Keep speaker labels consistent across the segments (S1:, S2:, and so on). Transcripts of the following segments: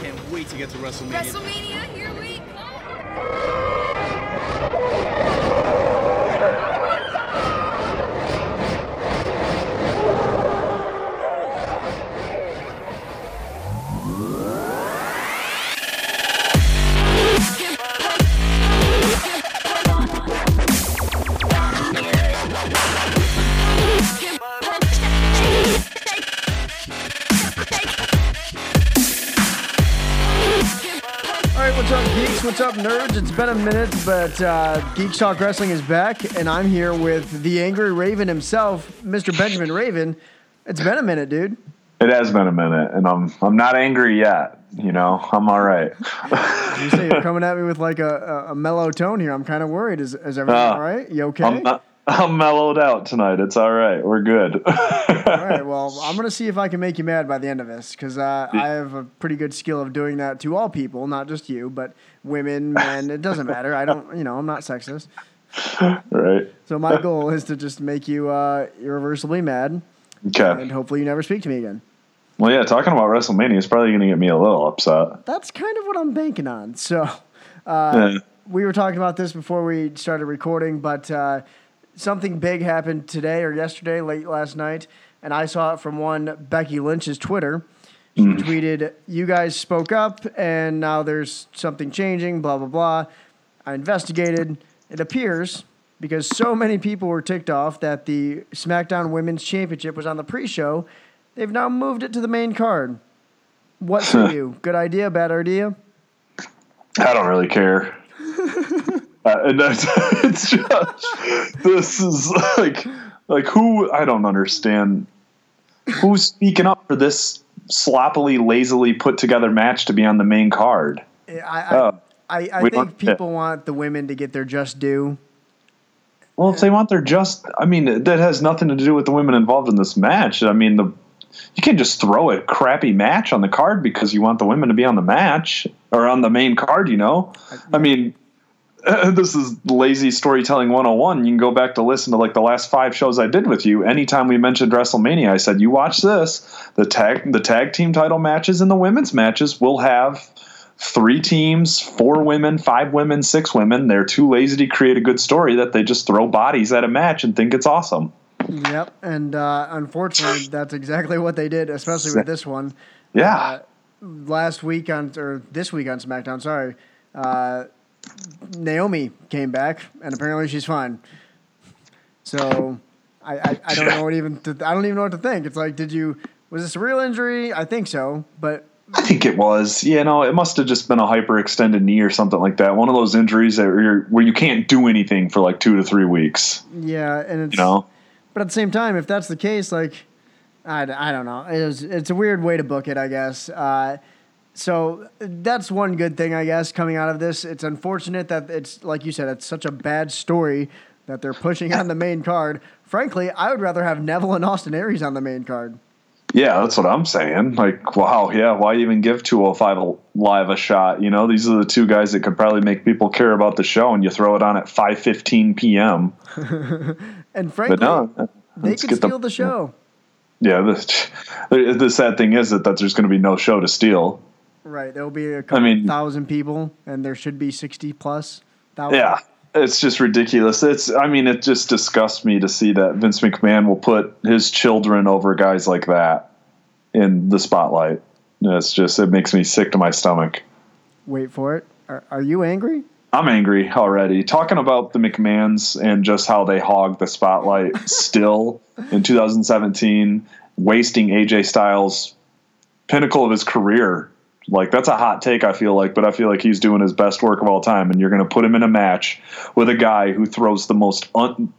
S1: can't wait to get to WrestleMania.
S2: WrestleMania, here we come.
S3: Nerds? It's been a minute, but uh, Geeks Talk Wrestling is back, and I'm here with the angry Raven himself, Mr. Benjamin Raven. It's been a minute, dude.
S4: It has been a minute, and I'm I'm not angry yet. You know, I'm all right.
S3: You say you're coming at me with like a, a, a mellow tone here. I'm kind of worried. Is, is everything
S4: Uh,
S3: all right? You okay?
S4: I'm mellowed out tonight. It's all right. We're good.
S3: all right. Well, I'm gonna see if I can make you mad by the end of this, because uh, I have a pretty good skill of doing that to all people, not just you, but women, men. It doesn't matter. I don't. You know, I'm not sexist.
S4: right.
S3: So my goal is to just make you uh, irreversibly mad,
S4: Okay.
S3: and hopefully you never speak to me again.
S4: Well, yeah. Talking about WrestleMania is probably going to get me a little upset.
S3: That's kind of what I'm banking on. So uh,
S4: Yeah.
S3: we were talking about this before we started recording, but uh, something big happened today or yesterday, late last night, and I saw it from one Becky Lynch's Twitter. She mm. tweeted, "You guys spoke up, and now there's something changing." Blah blah blah. I investigated. It appears because so many people were ticked off that the SmackDown Women's Championship was on the pre-show, they've now moved it to the main card. What say you? Good idea? Bad idea?
S4: I don't really care. uh, and that's, it's just this is like like who I don't understand who's speaking up for this sloppily, lazily put together match to be on the main card.
S3: I, I,
S4: Oh.
S3: I, I think people want the women to get their just due.
S4: Well, if they want their just, I mean, that has nothing to do with the women involved in this match. I mean, the you can't just throw a crappy match on the card because you want the women to be on the match or on the main card. You know, I mean, this is lazy storytelling 101. You can go back to listen to like the last five shows I did with you. Anytime we mentioned WrestleMania, I said, "You watch this. The tag, the tag team title matches and the women's matches will have." three teams, four women, five women, six women. They're too lazy to create a good story that they just throw bodies at a match and think it's awesome.
S3: Yep, and uh, unfortunately, that's exactly what they did, especially with this one.
S4: Yeah.
S3: Last week on or this week on SmackDown, sorry, uh, Naomi came back, and apparently she's fine. So I, I, I don't know what even to, I don't even know what to think. It's like, did you was this a real injury? I think so, but
S4: I think it was. You know, it must have just been a hyperextended knee or something like that. One of those injuries that where you can't do anything for like two to three weeks.
S3: yeah, and it's
S4: You know,
S3: But at the same time, if that's the case, like, I, I don't know. It was, it's a weird way to book it, I guess. Uh, so that's one good thing, I guess, coming out of this. It's unfortunate that it's, like you said, it's such a bad story that they're pushing on the main card. Frankly, I would rather have Neville and Austin Aries on the main card.
S4: yeah, that's what I'm saying. Like, wow, yeah, why even give 205 live a shot? You know, these are the two guys that could probably make people care about the show, and you throw it on at 5:15 p.m.
S3: And frankly,
S4: no,
S3: they
S4: let's
S3: could
S4: get the-
S3: steal the show.
S4: Yeah, the, the sad thing is that, that there's going to be no show to steal.
S3: Right. There'll be a couple
S4: mean-
S3: thousand people, and there should be 60 plus thousand.
S4: Yeah, it's just ridiculous. It's I mean, it just disgusts me to see that Vince McMahon will put his children over guys like that in the spotlight. It's just it makes me sick to my stomach.
S3: Wait for it. Are, are you angry?
S4: I'm angry already. Talking about the McMahons and just how they hog the spotlight still in 2017, wasting AJ Styles' pinnacle of his career. Like that's a hot take, I feel like, but I feel like he's doing his best work of all time, and you're going to put him in a match with a guy who throws the most un-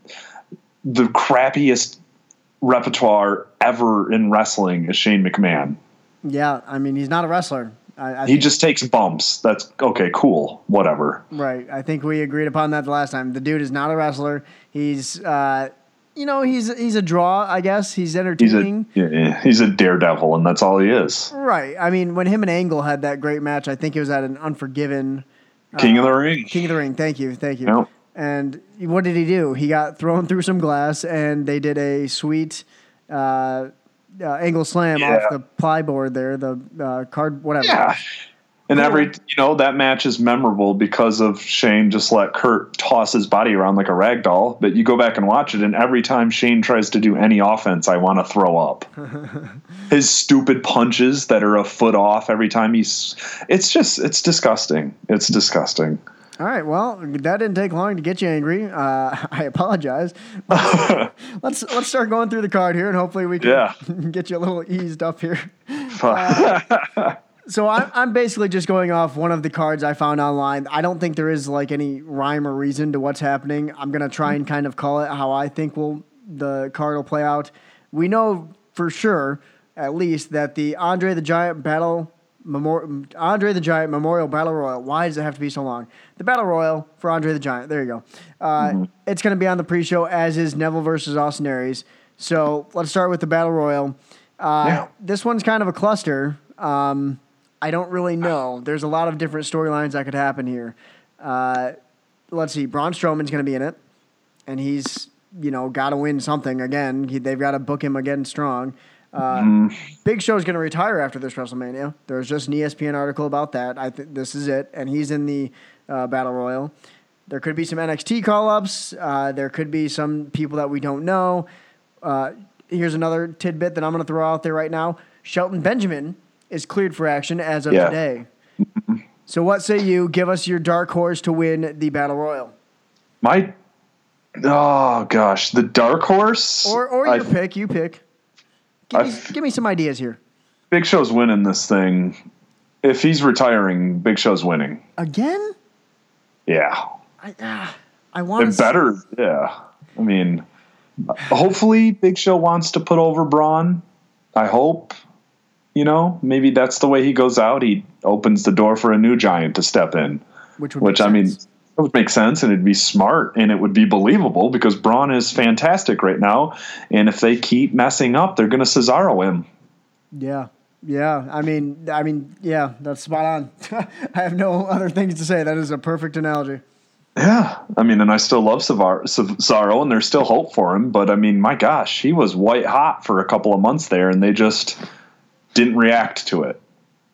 S4: the crappiest repertoire ever in wrestling is Shane McMahon.
S3: Yeah. I mean, he's not a wrestler. I, I
S4: He
S3: think-
S4: just takes bumps. That's okay, cool, whatever.
S3: Right. I think we agreed upon that the last time. The dude is not a wrestler. He's, uh, you know, he's he's a draw. I guess he's
S4: He's a
S3: entertaining.
S4: yeah, he's a daredevil, and that's all he is.
S3: right. I mean, when him and Angle had that great match, I think it was at an Unforgiven
S4: King of the Ring.
S3: King of the Ring. Thank you. Thank you.
S4: Yep.
S3: And what did he do? He got thrown through some glass, and they did a sweet uh, uh, angle slam
S4: Yeah.
S3: off the plyboard there, the uh, card, whatever.
S4: Yeah. And every you know that match is memorable because of Shane just let Kurt toss his body around like a rag doll. But you go back and watch it, and every time Shane tries to do any offense, I want to throw up. his stupid punches that are a foot off every time he's. It's just it's disgusting. It's disgusting.
S3: All right. Well, that didn't take long to get you angry. Uh, I apologize. let's let's start going through the card here, and hopefully we can
S4: Yeah.
S3: get you a little eased up here. So I'm, I'm basically just going off one of the cards I found online. I don't think there is like any rhyme or reason to what's happening. I'm gonna try and kind of call it how I think will the card will play out. We know for sure, at least, that the Andre the Giant Battle Memorial Andre the Giant Memorial Battle Royal. Why does it have to be so long? The Battle Royal for Andre the Giant. There you go. Uh, It's gonna be on the pre-show as is Neville versus Austin Aries. So let's start with the Battle Royal. Uh,
S4: Yeah.
S3: This one's kind of a cluster. Um, I don't really know. There's a lot of different storylines that could happen here. Uh, let's see. Braun Strowman's going to be in it, and he's you know got to win something again. He, they've got to book him again strong. Uh, Big Show's going to retire after this WrestleMania. There's just an ESPN article about that. I think this is it, and he's in the uh, Battle Royal. There could be some NXT call ups. Uh, there could be some people that we don't know. Uh, here's another tidbit that I'm going to throw out there right now. Shelton Benjamin is cleared for action as of
S4: Yeah.
S3: today. so, what say you? Give us your dark horse to win the Battle Royal,
S4: My oh gosh, the dark horse
S3: or or
S4: I-
S3: your pick. You pick. Give me, give me some ideas here.
S4: Big Show's winning this thing. If he's retiring, Big Show's winning.
S3: Again?
S4: Yeah.
S3: I ah, I want
S4: And better, yeah. I mean, hopefully, Big Show wants to put over Braun. I hope. You know, maybe that's the way he goes out. He opens the door for a new giant to step in,
S3: which would
S4: which I mean,
S3: sense.
S4: it would make sense and it'd be smart and it would be believable because Braun is fantastic right now. And if they keep messing up, they're going to Cesaro him.
S3: Yeah. Yeah, I mean, I mean, yeah, that's spot on. I have no other things to say. That is a perfect analogy.
S4: Yeah, I mean, and I still love Cesaro, and there's still hope for him. But I mean, my gosh, he was white hot for a couple of months there, and they just didn't react to it.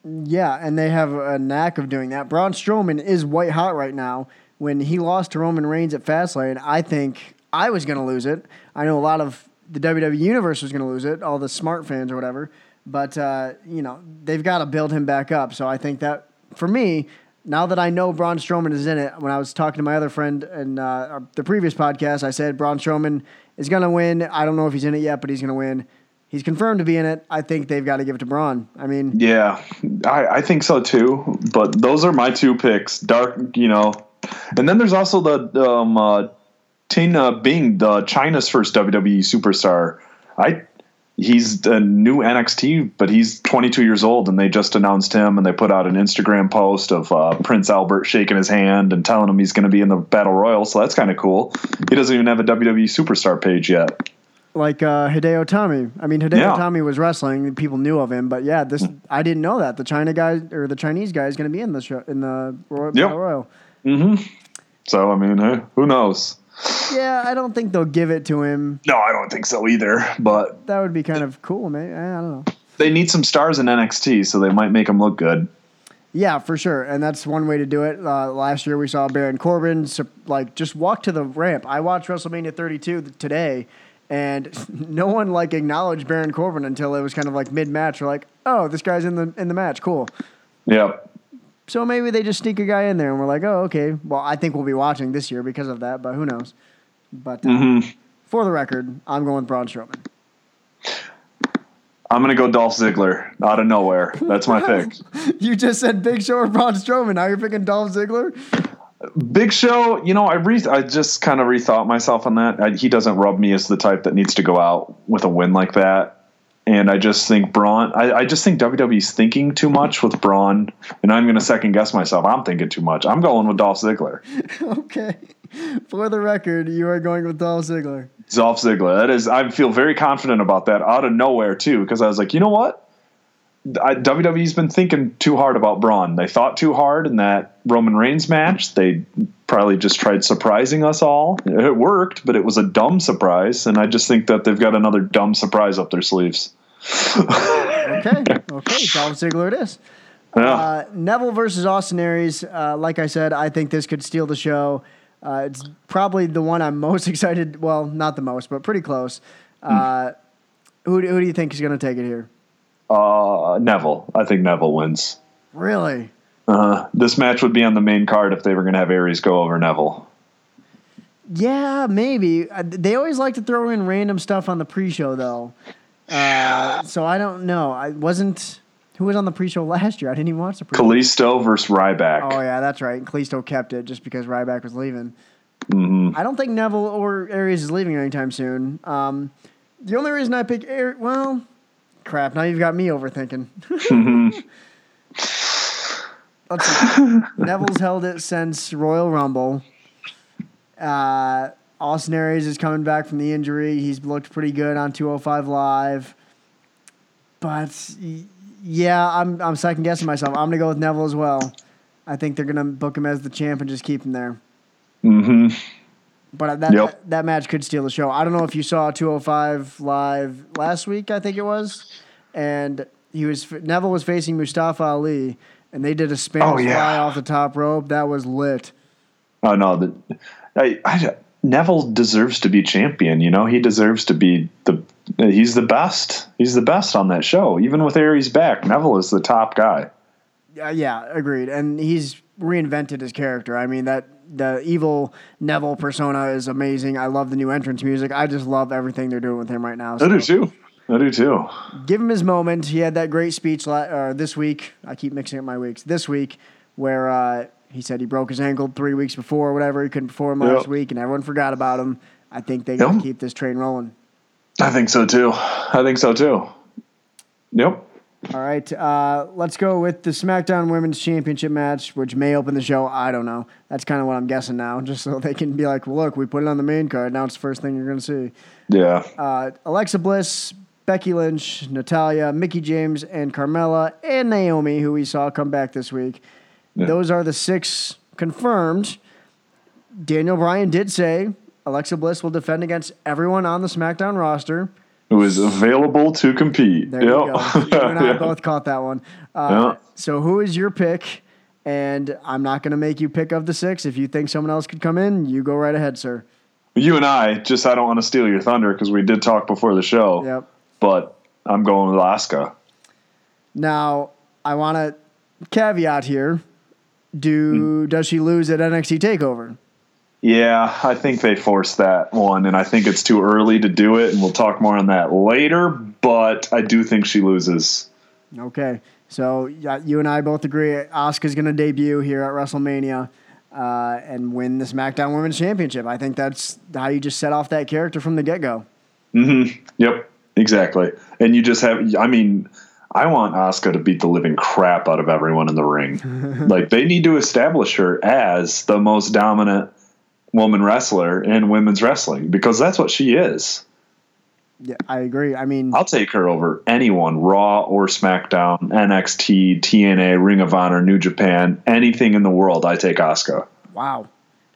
S3: Yeah, and they have a knack of doing that. Braun Strowman is white hot right now. When he lost to Roman Reigns at Fastlane, I think I was going to lose it. I know a lot of the WWE universe was going to lose it, all the smart fans or whatever. But uh, you know they've got to build him back up. So I think that for me, now that I know Braun Strowman is in it, when I was talking to my other friend in uh, the previous podcast, I said Braun Strowman is going to win. I don't know if he's in it yet, but he's going to win. He's confirmed to be in it. I think they've got to give it to Braun. I mean,
S4: Yeah, I, I think so too. But those are my two picks. Dark, you know, and then there's also the um, uh, Tian Bing, the China's first WWE superstar. I he's the new NXT, but he's 22 years old, and they just announced him, and they put out an Instagram post of uh, Prince Albert shaking his hand and telling him he's going to be in the Battle Royal. So that's kind of cool. He doesn't even have a WWE superstar page yet.
S3: Like uh, Hideo Itami. I mean, Hideo
S4: Yeah.
S3: Itami was wrestling; people knew of him. But yeah, this I didn't know that the China guy or the Chinese guy is going to be in the show in the Royal,
S4: Yep.
S3: Royal.
S4: So I mean, hey, who knows?
S3: Yeah, I don't think they'll give it to him.
S4: No, I don't think so either. But
S3: That would be kind of cool, maybe. I don't know.
S4: they need some stars in NXT, so they might make him look good.
S3: Yeah, for sure, and that's one way to do it. Uh, last year we saw Baron Corbin like just walk to the ramp. I watched WrestleMania 32 today, and no one like acknowledged Baron Corbin until it was kind of like mid match. We're like, oh, this guy's in the in the match, cool.
S4: Yeah.
S3: So maybe they just sneak a guy in there, and we're like, oh, okay. Well, I think we'll be watching this year because of that, but who knows? But uh,
S4: Mm-hmm.
S3: for the record, I'm going with Braun Strowman.
S4: I'm gonna go Dolph Ziggler out of nowhere. That's my pick.
S3: You just said Big Show or Braun Strowman. Now you're picking Dolph Ziggler.
S4: Big Show, you know, I re- I just kind of rethought myself on that. I, he doesn't rub me as the type that needs to go out with a win like that. And I just think Braun. I, I just think WWE's thinking too much with Braun, and I'm going to second guess myself. I'm thinking too much. I'm going with Dolph Ziggler.
S3: okay. For the record, you are going with Dolph Ziggler.
S4: Dolph Ziggler. That is, I feel very confident about that out of nowhere too, because I was like, you know what? I, WWE's been thinking too hard about Braun. They thought too hard in that Roman Reigns match. They probably just tried surprising us all. It worked, but it was a dumb surprise, and I just think that they've got another dumb surprise up their sleeves.
S3: Okay, okay, Dolph Ziggler it is.
S4: Yeah.
S3: Uh, Neville versus Austin Aries. Uh, like I said, I think this could steal the show. Uh, it's probably the one I'm most excited. Well, not the most, but pretty close. Uh, who, who do you think is going to take it here?
S4: Uh, Neville. I think Neville wins.
S3: Really?
S4: Uh, this match would be on the main card if they were going to have Aries go over Neville.
S3: Yeah, maybe. Uh, They always like to throw in random stuff on the pre-show, though. Uh, so I don't know. I wasn't. Who was on the pre-show last year? I didn't even watch the pre-show.
S4: Kalisto versus Ryback.
S3: Oh yeah, that's right. Kalisto kept it just because Ryback was leaving.
S4: Mhm.
S3: I don't think Neville or Aries is leaving anytime soon. Um, the only reason I pick Aries, well, crap. Now you've got me overthinking. Let's see. Neville's held it since Royal Rumble. Uh, Austin Aries is coming back from the injury. He's looked pretty good on 205 Live. But yeah, I'm I'm second guessing myself. I'm gonna go with Neville as well. I think they're gonna book him as the champ and just keep him there.
S4: hmm
S3: But that,
S4: Yep.
S3: that that match could steal the show. I don't know if you saw 205 live last week. I think it was, and he was Neville was facing Mustafa Ali, and they did a Spanish
S4: Oh, yeah.
S3: fly off the top rope. That was lit.
S4: Oh no, the, I, I, Neville deserves to be champion. You know, he deserves to be the. He's the best. He's the best on that show. Even with Aries back, Neville is the top guy.
S3: Yeah, yeah, agreed. And he's reinvented his character. I mean that the evil Neville persona is amazing. I love the new entrance music. I just love everything they're doing with him right now.
S4: I do
S3: So
S4: too. I do too.
S3: give him his moment. He had that great speech uh, this week. I keep mixing up my weeks. This week, where uh, he said he broke his ankle three weeks before, or whatever. He couldn't perform last week, and everyone forgot about him. I think they got to
S4: Yep.
S3: keep this train rolling.
S4: I think so too. I think so too. Yep.
S3: All right, uh, let's go with the SmackDown Women's Championship match, which may open the show. I don't know. That's kind of what I'm guessing now, just so they can be like, well, "Look, we put it on the main card. Now it's the first thing you're going to see."
S4: Yeah.
S3: Uh, Alexa Bliss, Becky Lynch, Natalya, Mickie James, and Carmella, and Naomi, who we saw come back this week.
S4: Yeah.
S3: Those are the six confirmed. Daniel Bryan did say Alexa Bliss will defend against everyone on the SmackDown roster.
S4: Who is available to compete?
S3: There you go. You and I
S4: Yeah.
S3: both caught that one. Uh,
S4: Yeah.
S3: So, who is your pick? And I'm not going to make you pick of the six. If you think someone else could come in, you go right ahead, sir.
S4: You and I just I don't want to steal your thunder because we did talk before the show.
S3: Yep.
S4: But I'm going with Asuka.
S3: Now, I want to caveat here. Do does she lose at NXT Takeover?
S4: Yeah, I think they forced that one, and I think it's too early to do it, and we'll talk more on that later. But I do think she loses.
S3: Okay, so yeah, you and I both agree Asuka's going to debut here at WrestleMania uh, and win the SmackDown Women's Championship. I think that's how you just set off that character from the get go.
S4: hmm Yep, exactly. And you just have, I mean, I want Asuka to beat the living crap out of everyone in the ring. like they need to establish her as the most dominant woman wrestler in women's wrestling because that's what she is.
S3: Yeah, I agree. I mean,
S4: I'll take her over anyone, Raw or SmackDown, NXT, TNA, Ring of Honor, New Japan, anything in the world. I take Asuka.
S3: wow.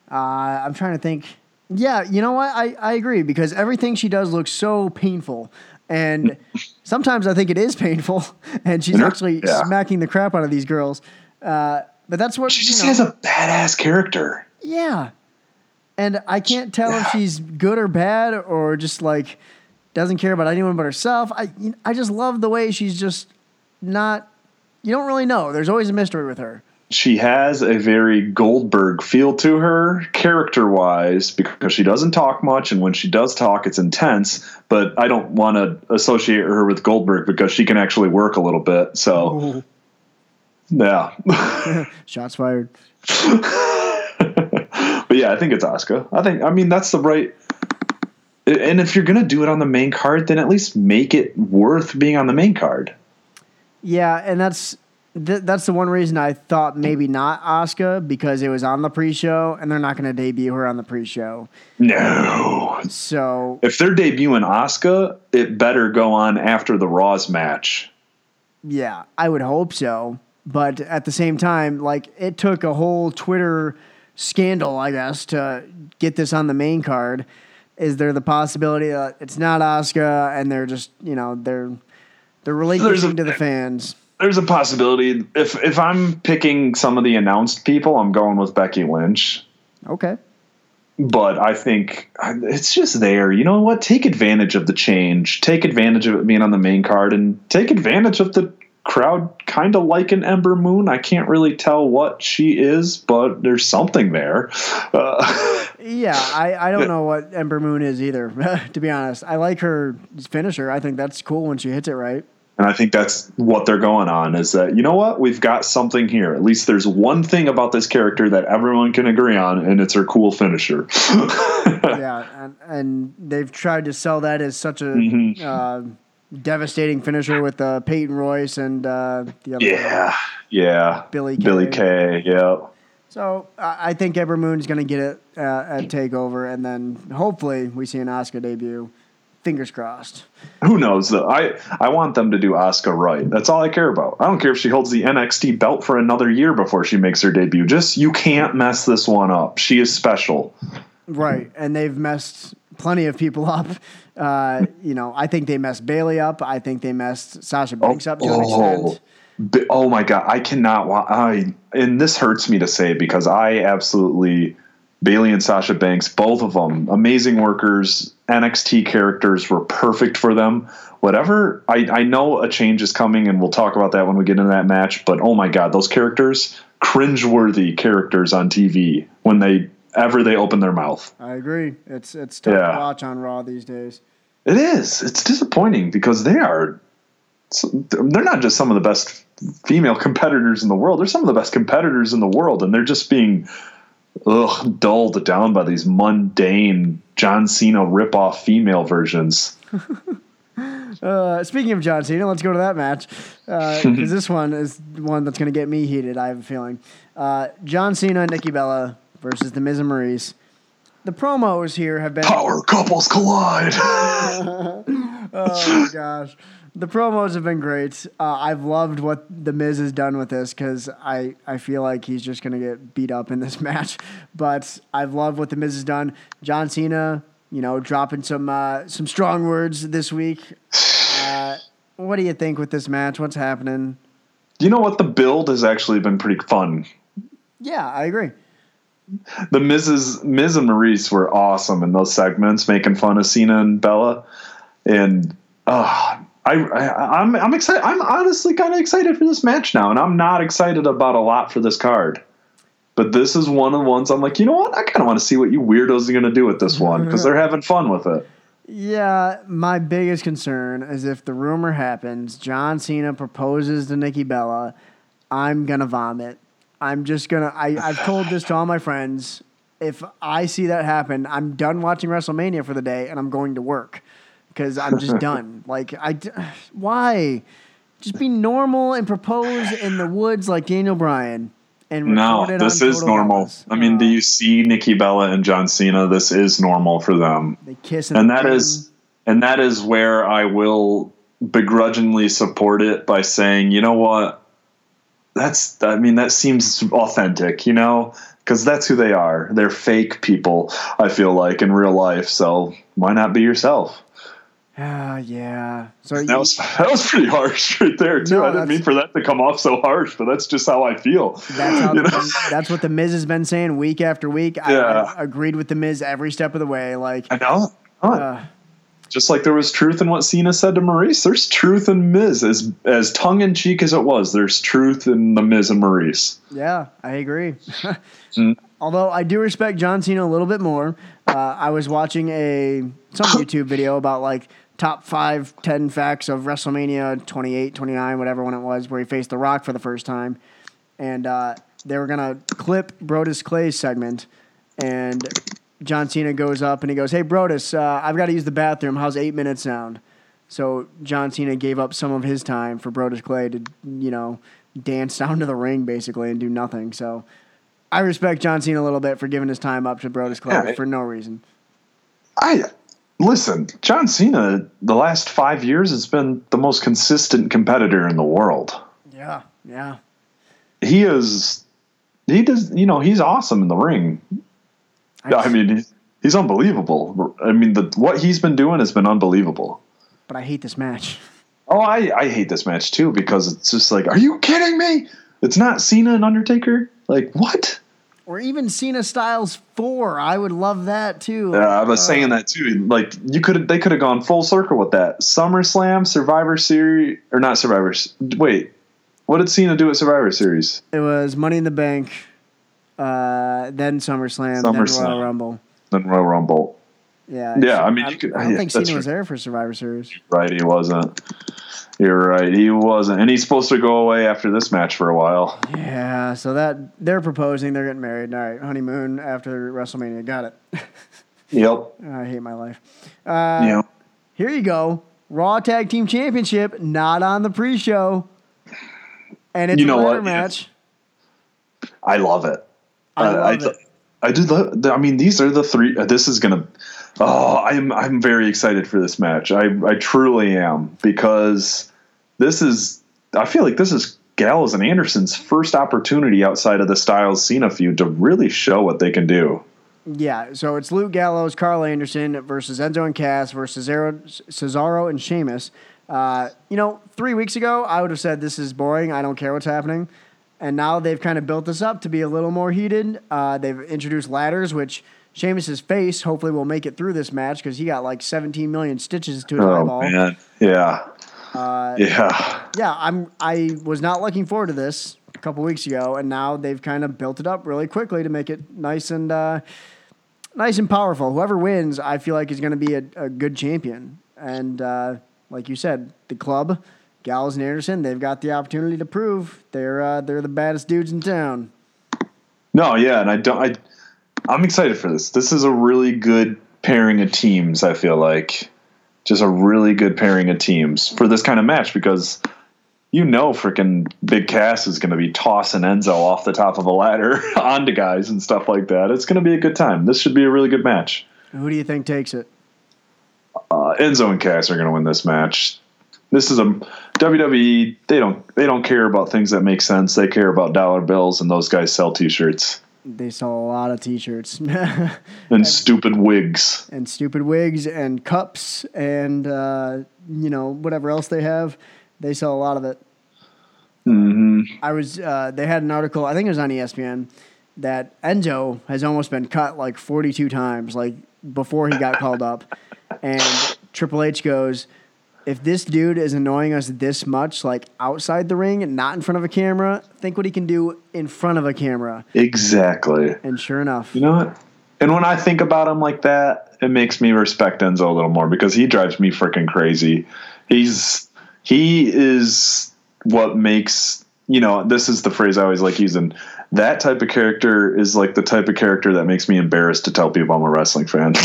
S3: Uh, I'm trying to think. Yeah, you know what? I, I agree because everything she does looks so painful. And sometimes I think it is painful. And she's actually
S4: Yeah.
S3: smacking the crap out of these girls. Uh, but that's what
S4: She
S3: you
S4: just
S3: know.
S4: has a badass character.
S3: Yeah. And I can't tell if she's good or bad or just like doesn't care about anyone but herself. I you know, I just love the way she's just not you don't really know. There's always a mystery with her.
S4: she has a very Goldberg feel to her, character wise, because she doesn't talk much, and when she does talk, it's intense. But I don't want to associate her with Goldberg because she can actually work a little bit. So, yeah.
S3: Shots fired.
S4: yeah, I think it's Asuka. I think, I mean, that's the right. And if you're going to do it on the main card, then at least make it worth being on the main card.
S3: Yeah, and that's th- that's the one reason I thought maybe not Asuka because it was on the pre-show and they're not going to debut her on the pre-show.
S4: No.
S3: So
S4: If they're debuting Asuka, it better go on after the Raws match.
S3: Yeah, I would hope so. But at the same time, like it took a whole Twitter scandal, I guess, to get this on the main card. Is there the possibility that it's not Asuka and they're just, you know, they're They're relinquishing
S4: a-
S3: to the fans.
S4: There's a possibility if if I'm picking some of the announced people, I'm going with Becky Lynch.
S3: Okay.
S4: But I think it's just there. You know what? Take advantage of the change. Take advantage of it being on the main card, and take advantage of the crowd kind of like an Ember Moon. I can't really tell what she is, but there's something there. Uh,
S3: Yeah, I, I don't know what Ember Moon is either, to be honest. I like her finisher. I think that's cool when she hits it right.
S4: And I think that's what they're going on is that, you know what? We've got something here. At least there's one thing about this character that everyone can agree on, and it's her cool finisher.
S3: yeah, and, and they've tried to sell that as such a
S4: Mhm.
S3: uh, devastating finisher with uh, Peyton Royce and uh, the other
S4: yeah. Yeah.
S3: Billy Kay.
S4: Billy Kay. Yeah.
S3: So I I think Ember Moon's going to get it uh, at Takeover, and then hopefully we see an Asuka debut. Fingers crossed.
S4: Who knows? Though? I I want them to do Asuka right. That's all I care about. I don't care if she holds the NXT belt for another year before she makes her debut. Just you can't mess this one up. She is special.
S3: Right, and they've messed plenty of people up. Uh, you know, I think they messed Bayley up. I think they messed Sasha Banks up to an extent.
S4: Bi- oh my god, I cannot. I and this hurts me to say because I absolutely Bayley and Sasha Banks, both of them, amazing workers. NXT characters were perfect for them. Whatever, I, I know a change is coming, and we'll talk about that when we get into that match. But oh my god, those characters, cringeworthy characters on TV when they ever they open their mouth.
S3: I agree. It's it's tough
S4: Yeah.
S3: to watch on Raw these days.
S4: It is. It's disappointing because they are. They're not just some of the best female competitors in the world. They're some of the best competitors in the world, and they're just being ugh, dulled down by these mundane John Cena rip-off female versions.
S3: Uh, speaking of John Cena, let's go to that match because this one is one that's going to get me heated. I have a feeling. Uh, John Cena, and Nikki Bella versus the Miz and Maryse. The promos here have been
S4: Power couples collide.
S3: oh my gosh. The promos have been great. Uh, I've loved what the Miz has done with this because I, I feel like he's just going to get beat up in this match. But I've loved what the Miz has done. John Cena, you know, dropping some uh, some strong words this week. Uh, what do you think with this match? What's happening?
S4: you know what? The build has actually been pretty fun.
S3: Yeah, I agree.
S4: The Mrs. Miz and Maryse were awesome in those segments, making fun of Cena and Bella, and uh, I, I I'm I'm excited. I'm honestly kind of excited for this match now, and I'm not excited about a lot for this card. But this is one of the ones I'm like, you know what? I kind of want to see what you weirdos are going to do with this one because they're having fun with it.
S3: Yeah, my biggest concern is if the rumor happens, John Cena proposes to Nikki Bella, I'm gonna vomit. I'm just gonna. I, I've told this to all my friends. If I see that happen, I'm done watching WrestleMania for the day, and I'm going to work because I'm just done. Like I, why? Just be normal and propose in the woods like Daniel Bryan. And
S4: No, this is normal. I mean, do you see Nikki Bella and John Cena? This is normal for them.
S3: They kiss
S4: and
S3: the
S4: that
S3: gym.
S4: is and that is where I will begrudgingly support it by saying, you know what, that's I mean that seems authentic, you know, because that's who they are. They're fake people. I feel like in real life, so why not be yourself?
S3: Ah, yeah. So
S4: That was that was pretty harsh right there too.
S3: No,
S4: I didn't mean for that to come off so harsh, but that's just how I feel.
S3: That's how the, that's what the Miz has been saying week after week. I,
S4: Yeah.
S3: I agreed with the Miz every step of the way. Like,
S4: I know.
S3: uh,
S4: just like there was truth in what Cena said to Maryse, there's truth in Miz. As as tongue in cheek as it was, there's truth in the Miz and Maryse.
S3: yeah, I agree.
S4: Mm.
S3: Although I do respect John Cena a little bit more. Uh, I was watching a some YouTube video about like top five, 10 facts of WrestleMania 28, 29, whatever one it was, where he faced The Rock for the first time. And uh, they were going to clip Brodus Clay's segment. And John Cena goes up and he goes, Hey, Brodus, uh, I've got to use the bathroom. How's eight minutes sound? So John Cena gave up some of his time for Brodus Clay to, you know, dance down to the ring basically and do nothing. So I respect John Cena a little bit for giving his time up to Brodus Clay
S4: Yeah,
S3: for no reason.
S4: I listen, John Cena. The last five years has been the most consistent competitor in the world.
S3: Yeah, yeah.
S4: He is. He does. You know, he's awesome in the ring. I mean, he's, he's unbelievable. I mean, the what he's been doing has been unbelievable.
S3: but I hate this match.
S4: Oh, I, I hate this match too because it's just like, are you kidding me? It's not Cena and Undertaker. Like what?
S3: Or even Cena Styles four. I would love that too.
S4: Yeah, I was uh, saying that too. Like you could they could have gone full circle with that. SummerSlam, Survivor Series, or not Survivor. Wait, what did Cena do at Survivor Series?
S3: It was Money in the Bank, uh, then SummerSlam, then
S4: SummerSlam.
S3: Royal Rumble.
S4: Then Royal Rumble.
S3: Yeah,
S4: Yeah, I mean, you could-
S3: I don't
S4: yeah,
S3: think Cena was there for Survivor Series.
S4: Right, he wasn't. You're right, he wasn't, and he's supposed to go away after this match for a while.
S3: Yeah, so that they're proposing, they're getting married. All right, honeymoon after WrestleMania. Got it.
S4: Yep.
S3: I hate my life. Uh,
S4: yeah.
S3: Here you go. Raw Tag Team Championship, not on the pre-show, and it's
S4: You know
S3: a ladder match.
S4: I love it.
S3: I love
S4: I,
S3: it.
S4: I do love. I mean, these are the three. uh, This is gonna. Oh, I'm I'm very excited for this match. I I truly am because this is. I feel like this is Gallows and Anderson's first opportunity outside of the Styles Cena feud to really show what they can do.
S3: Yeah, so it's Luke Gallows, Karl Anderson versus Enzo and Cass versus Cesaro, Cesaro and Sheamus. Uh, you know, three weeks ago, I would have said this is boring. I don't care what's happening. And now they've kind of built this up to be a little more heated. Uh, they've introduced ladders, which Sheamus's face hopefully will make it through this match because he got like 17 million stitches to his
S4: Oh
S3: eyeball.
S4: man, yeah,
S3: Uh,
S4: yeah.
S3: yeah, I'm. I was not looking forward to this a couple weeks ago, and now they've kind of built it up really quickly to make it nice and uh, nice and powerful. Whoever wins, I feel like is going to be a, a good champion. And uh, like you said, the club, Gallows and Anderson, they've got the opportunity to prove they're uh, they're the baddest dudes in town.
S4: No, yeah, and I don't. I I'm excited for this. This is a really good pairing of teams. I feel like just a really good pairing of teams for this kind of match because you know, freaking Big Cass is going to be tossing Enzo off the top of a ladder onto guys and stuff like that. It's going to be a good time. This should be a really good match.
S3: Who do you think takes it?
S4: Uh, Enzo and Cass are going to win this match. This is a WWE. They don't. They don't care about things that make sense. They care about dollar bills, and those guys sell T-shirts
S3: They sell a lot of T-shirts
S4: and stupid wigs.
S3: and stupid wigs and cups and uh, you know whatever else they have. They sell a lot of it.
S4: Mm-hmm.
S3: I was. Uh, they had an article. I think it was on ESPN that Enzo has almost been cut like 42 times, like before he got called up. And Triple H goes, "If this dude is annoying us this much, like outside the ring and not in front of a camera, think what he can do in front of a camera."
S4: Exactly.
S3: And sure enough,
S4: You know what? And when I think about him like that, it makes me respect Enzo a little more because he drives me freaking crazy. He's he is what makes you know this is the phrase I always like using. That type of character is like the type of character that makes me embarrassed to tell people I'm a wrestling fan.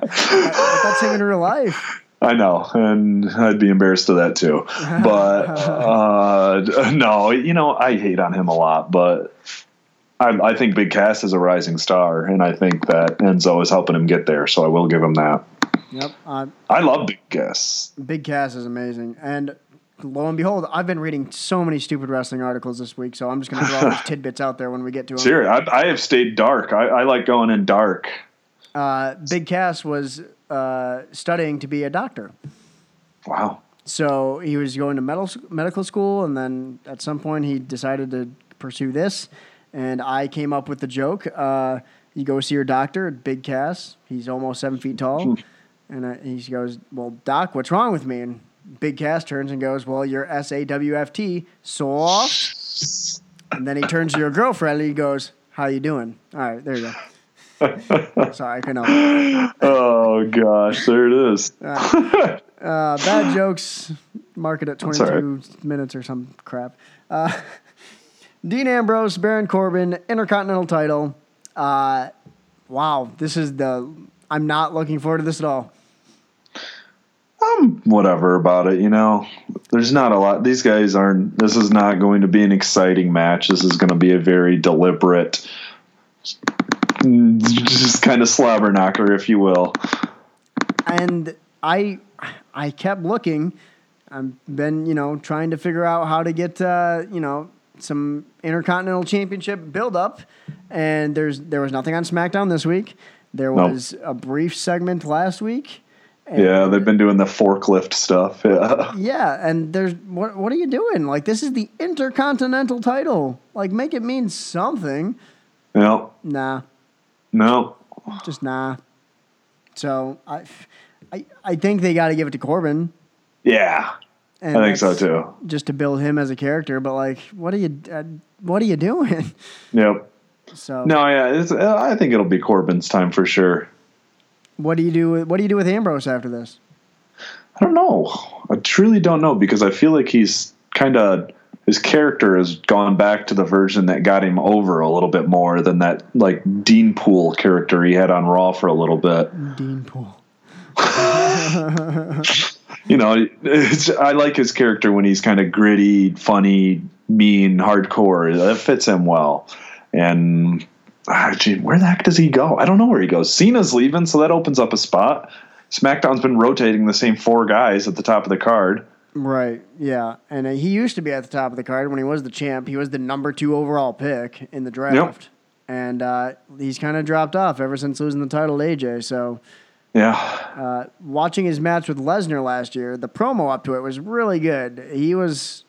S3: that's him in real life.
S4: I know, and I'd be embarrassed of that too. But uh, no, you know, I hate on him a lot, but I, I think Big Cass is a rising star, and I think that Enzo is helping him get there. So I will give him that.
S3: Yep. Uh,
S4: I love Big Cass.
S3: Big Cass is amazing. And lo and behold, I've been reading so many stupid wrestling articles this week, so I'm just going to throw all these tidbits out there when we get to them.
S4: Sure, I, I have stayed dark. I, I like going in dark.
S3: Uh, Big Cass was uh, studying to be a doctor.
S4: Wow.
S3: So he was going to medical medical school, and then at some point he decided to pursue this. And I came up with the joke: uh, you go see your doctor, Big Cass. He's almost seven feet tall, and I, he goes, "Well, doc, what's wrong with me?" And Big Cass turns and goes, "Well, you're S A W F T, soft." And then he turns to your girlfriend and he goes, "How you doing?" All right, there you go. Sorry, I couldn't help.
S4: Oh gosh, there it is.
S3: Uh, bad jokes. market at 22 minutes or some crap. Uh, Dean Ambrose, Baron Corbin, Intercontinental title. Uh, wow, this is the. I'm not looking forward to this at all.
S4: I'm whatever about it, you know. There's not a lot. These guys aren't. This is not going to be an exciting match. This is going to be a very deliberate, just kind of slobber knocker, if you will.
S3: And I, I kept looking. I've been, you know, trying to figure out how to get, uh, you know, some Intercontinental Championship build up. And there's there was nothing on SmackDown this week. There
S4: Nope.
S3: was a brief segment last week.
S4: Yeah, they've been doing the forklift stuff. Yeah.
S3: Yeah, and there's what what are you doing? Like this is the intercontinental title. Like make it mean something.
S4: No,
S3: Nah,
S4: no.
S3: just nah. So I I, I think they got to give it to Corbin.
S4: Yeah,
S3: And
S4: I think so too.
S3: Just to build him as a character, but like, what are you uh, what are you doing?
S4: Yep.
S3: So
S4: No, yeah, it's, uh, I think it'll be Corbin's time for sure.
S3: what do you do? With, what do you do with Ambrose after this?
S4: I don't know. I truly don't know because I feel like he's kind of his character has gone back to the version that got him over a little bit more than that like Dean Pool character he had on Raw for a little bit.
S3: Dean Pool.
S4: You know, it's, I like his character when he's kind of gritty, funny, mean, hardcore. That fits him well. And ah, gee, where the heck does he go? I don't know where he goes. Cena's leaving, so that opens up a spot. SmackDown's been rotating the same four guys at the top of the card.
S3: Right. Yeah, and uh, he used to be at the top of the card when he was the champ. He was the number two overall pick in the draft, and uh, he's kind of dropped off ever since losing the title to AJ. So.
S4: Yeah.
S3: Uh, watching his match with Lesnar last year, the promo up to it was really good. He was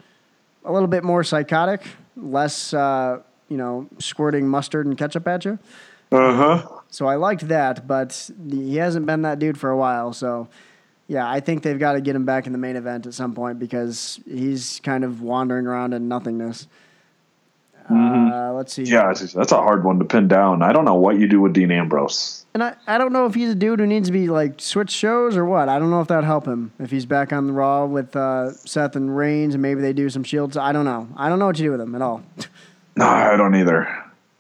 S3: a little bit more psychotic, less, uh, you know, squirting mustard and ketchup at you.
S4: Uh huh.
S3: So I liked that, but he hasn't been that dude for a while. So, yeah, I think they've got to get him back in the main event at some point because he's kind of wandering around in nothingness. Uh, let's see.
S4: Yeah, that's a hard one to pin down. I don't know what you do with Dean Ambrose.
S3: And I, I don't know if he's a dude who needs to be like switch shows or what. I don't know if that help him if he's back on the Raw with uh, Seth and Reigns and maybe they do some shields. I don't know. I don't know what you do with him at all.
S4: No, I don't either.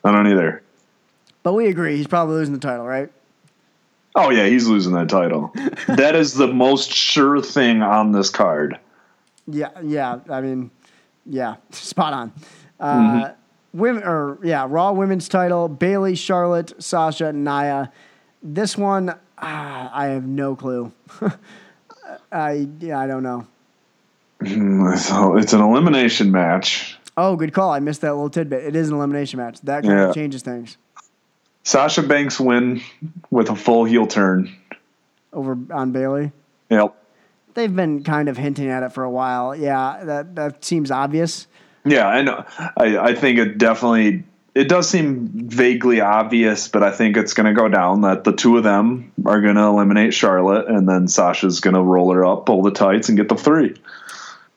S4: I don't either.
S3: But we agree he's probably losing the title, right?
S4: Oh yeah, he's losing that title. that is the most sure thing on this card.
S3: Yeah, yeah. I mean, yeah, spot on. Uh, Women or yeah, Raw Women's title: Bayley, Charlotte, Sasha, Nia. This one, ah, I have no clue. I yeah, I don't know.
S4: Mm, So it's an elimination match.
S3: Oh, good call. I missed that little tidbit. It is an elimination match. That kind
S4: Yeah.
S3: of changes things.
S4: Sasha Banks win with a full heel turn.
S3: over on Bayley.
S4: Yep.
S3: They've been kind of hinting at it for a while. Yeah, that that seems obvious.
S4: Yeah, I know. I, I think it definitely it does seem vaguely obvious, but I think it's going to go down that the two of them are going to eliminate Charlotte, and then Sasha's going to roll her up, pull the tights, and get the three.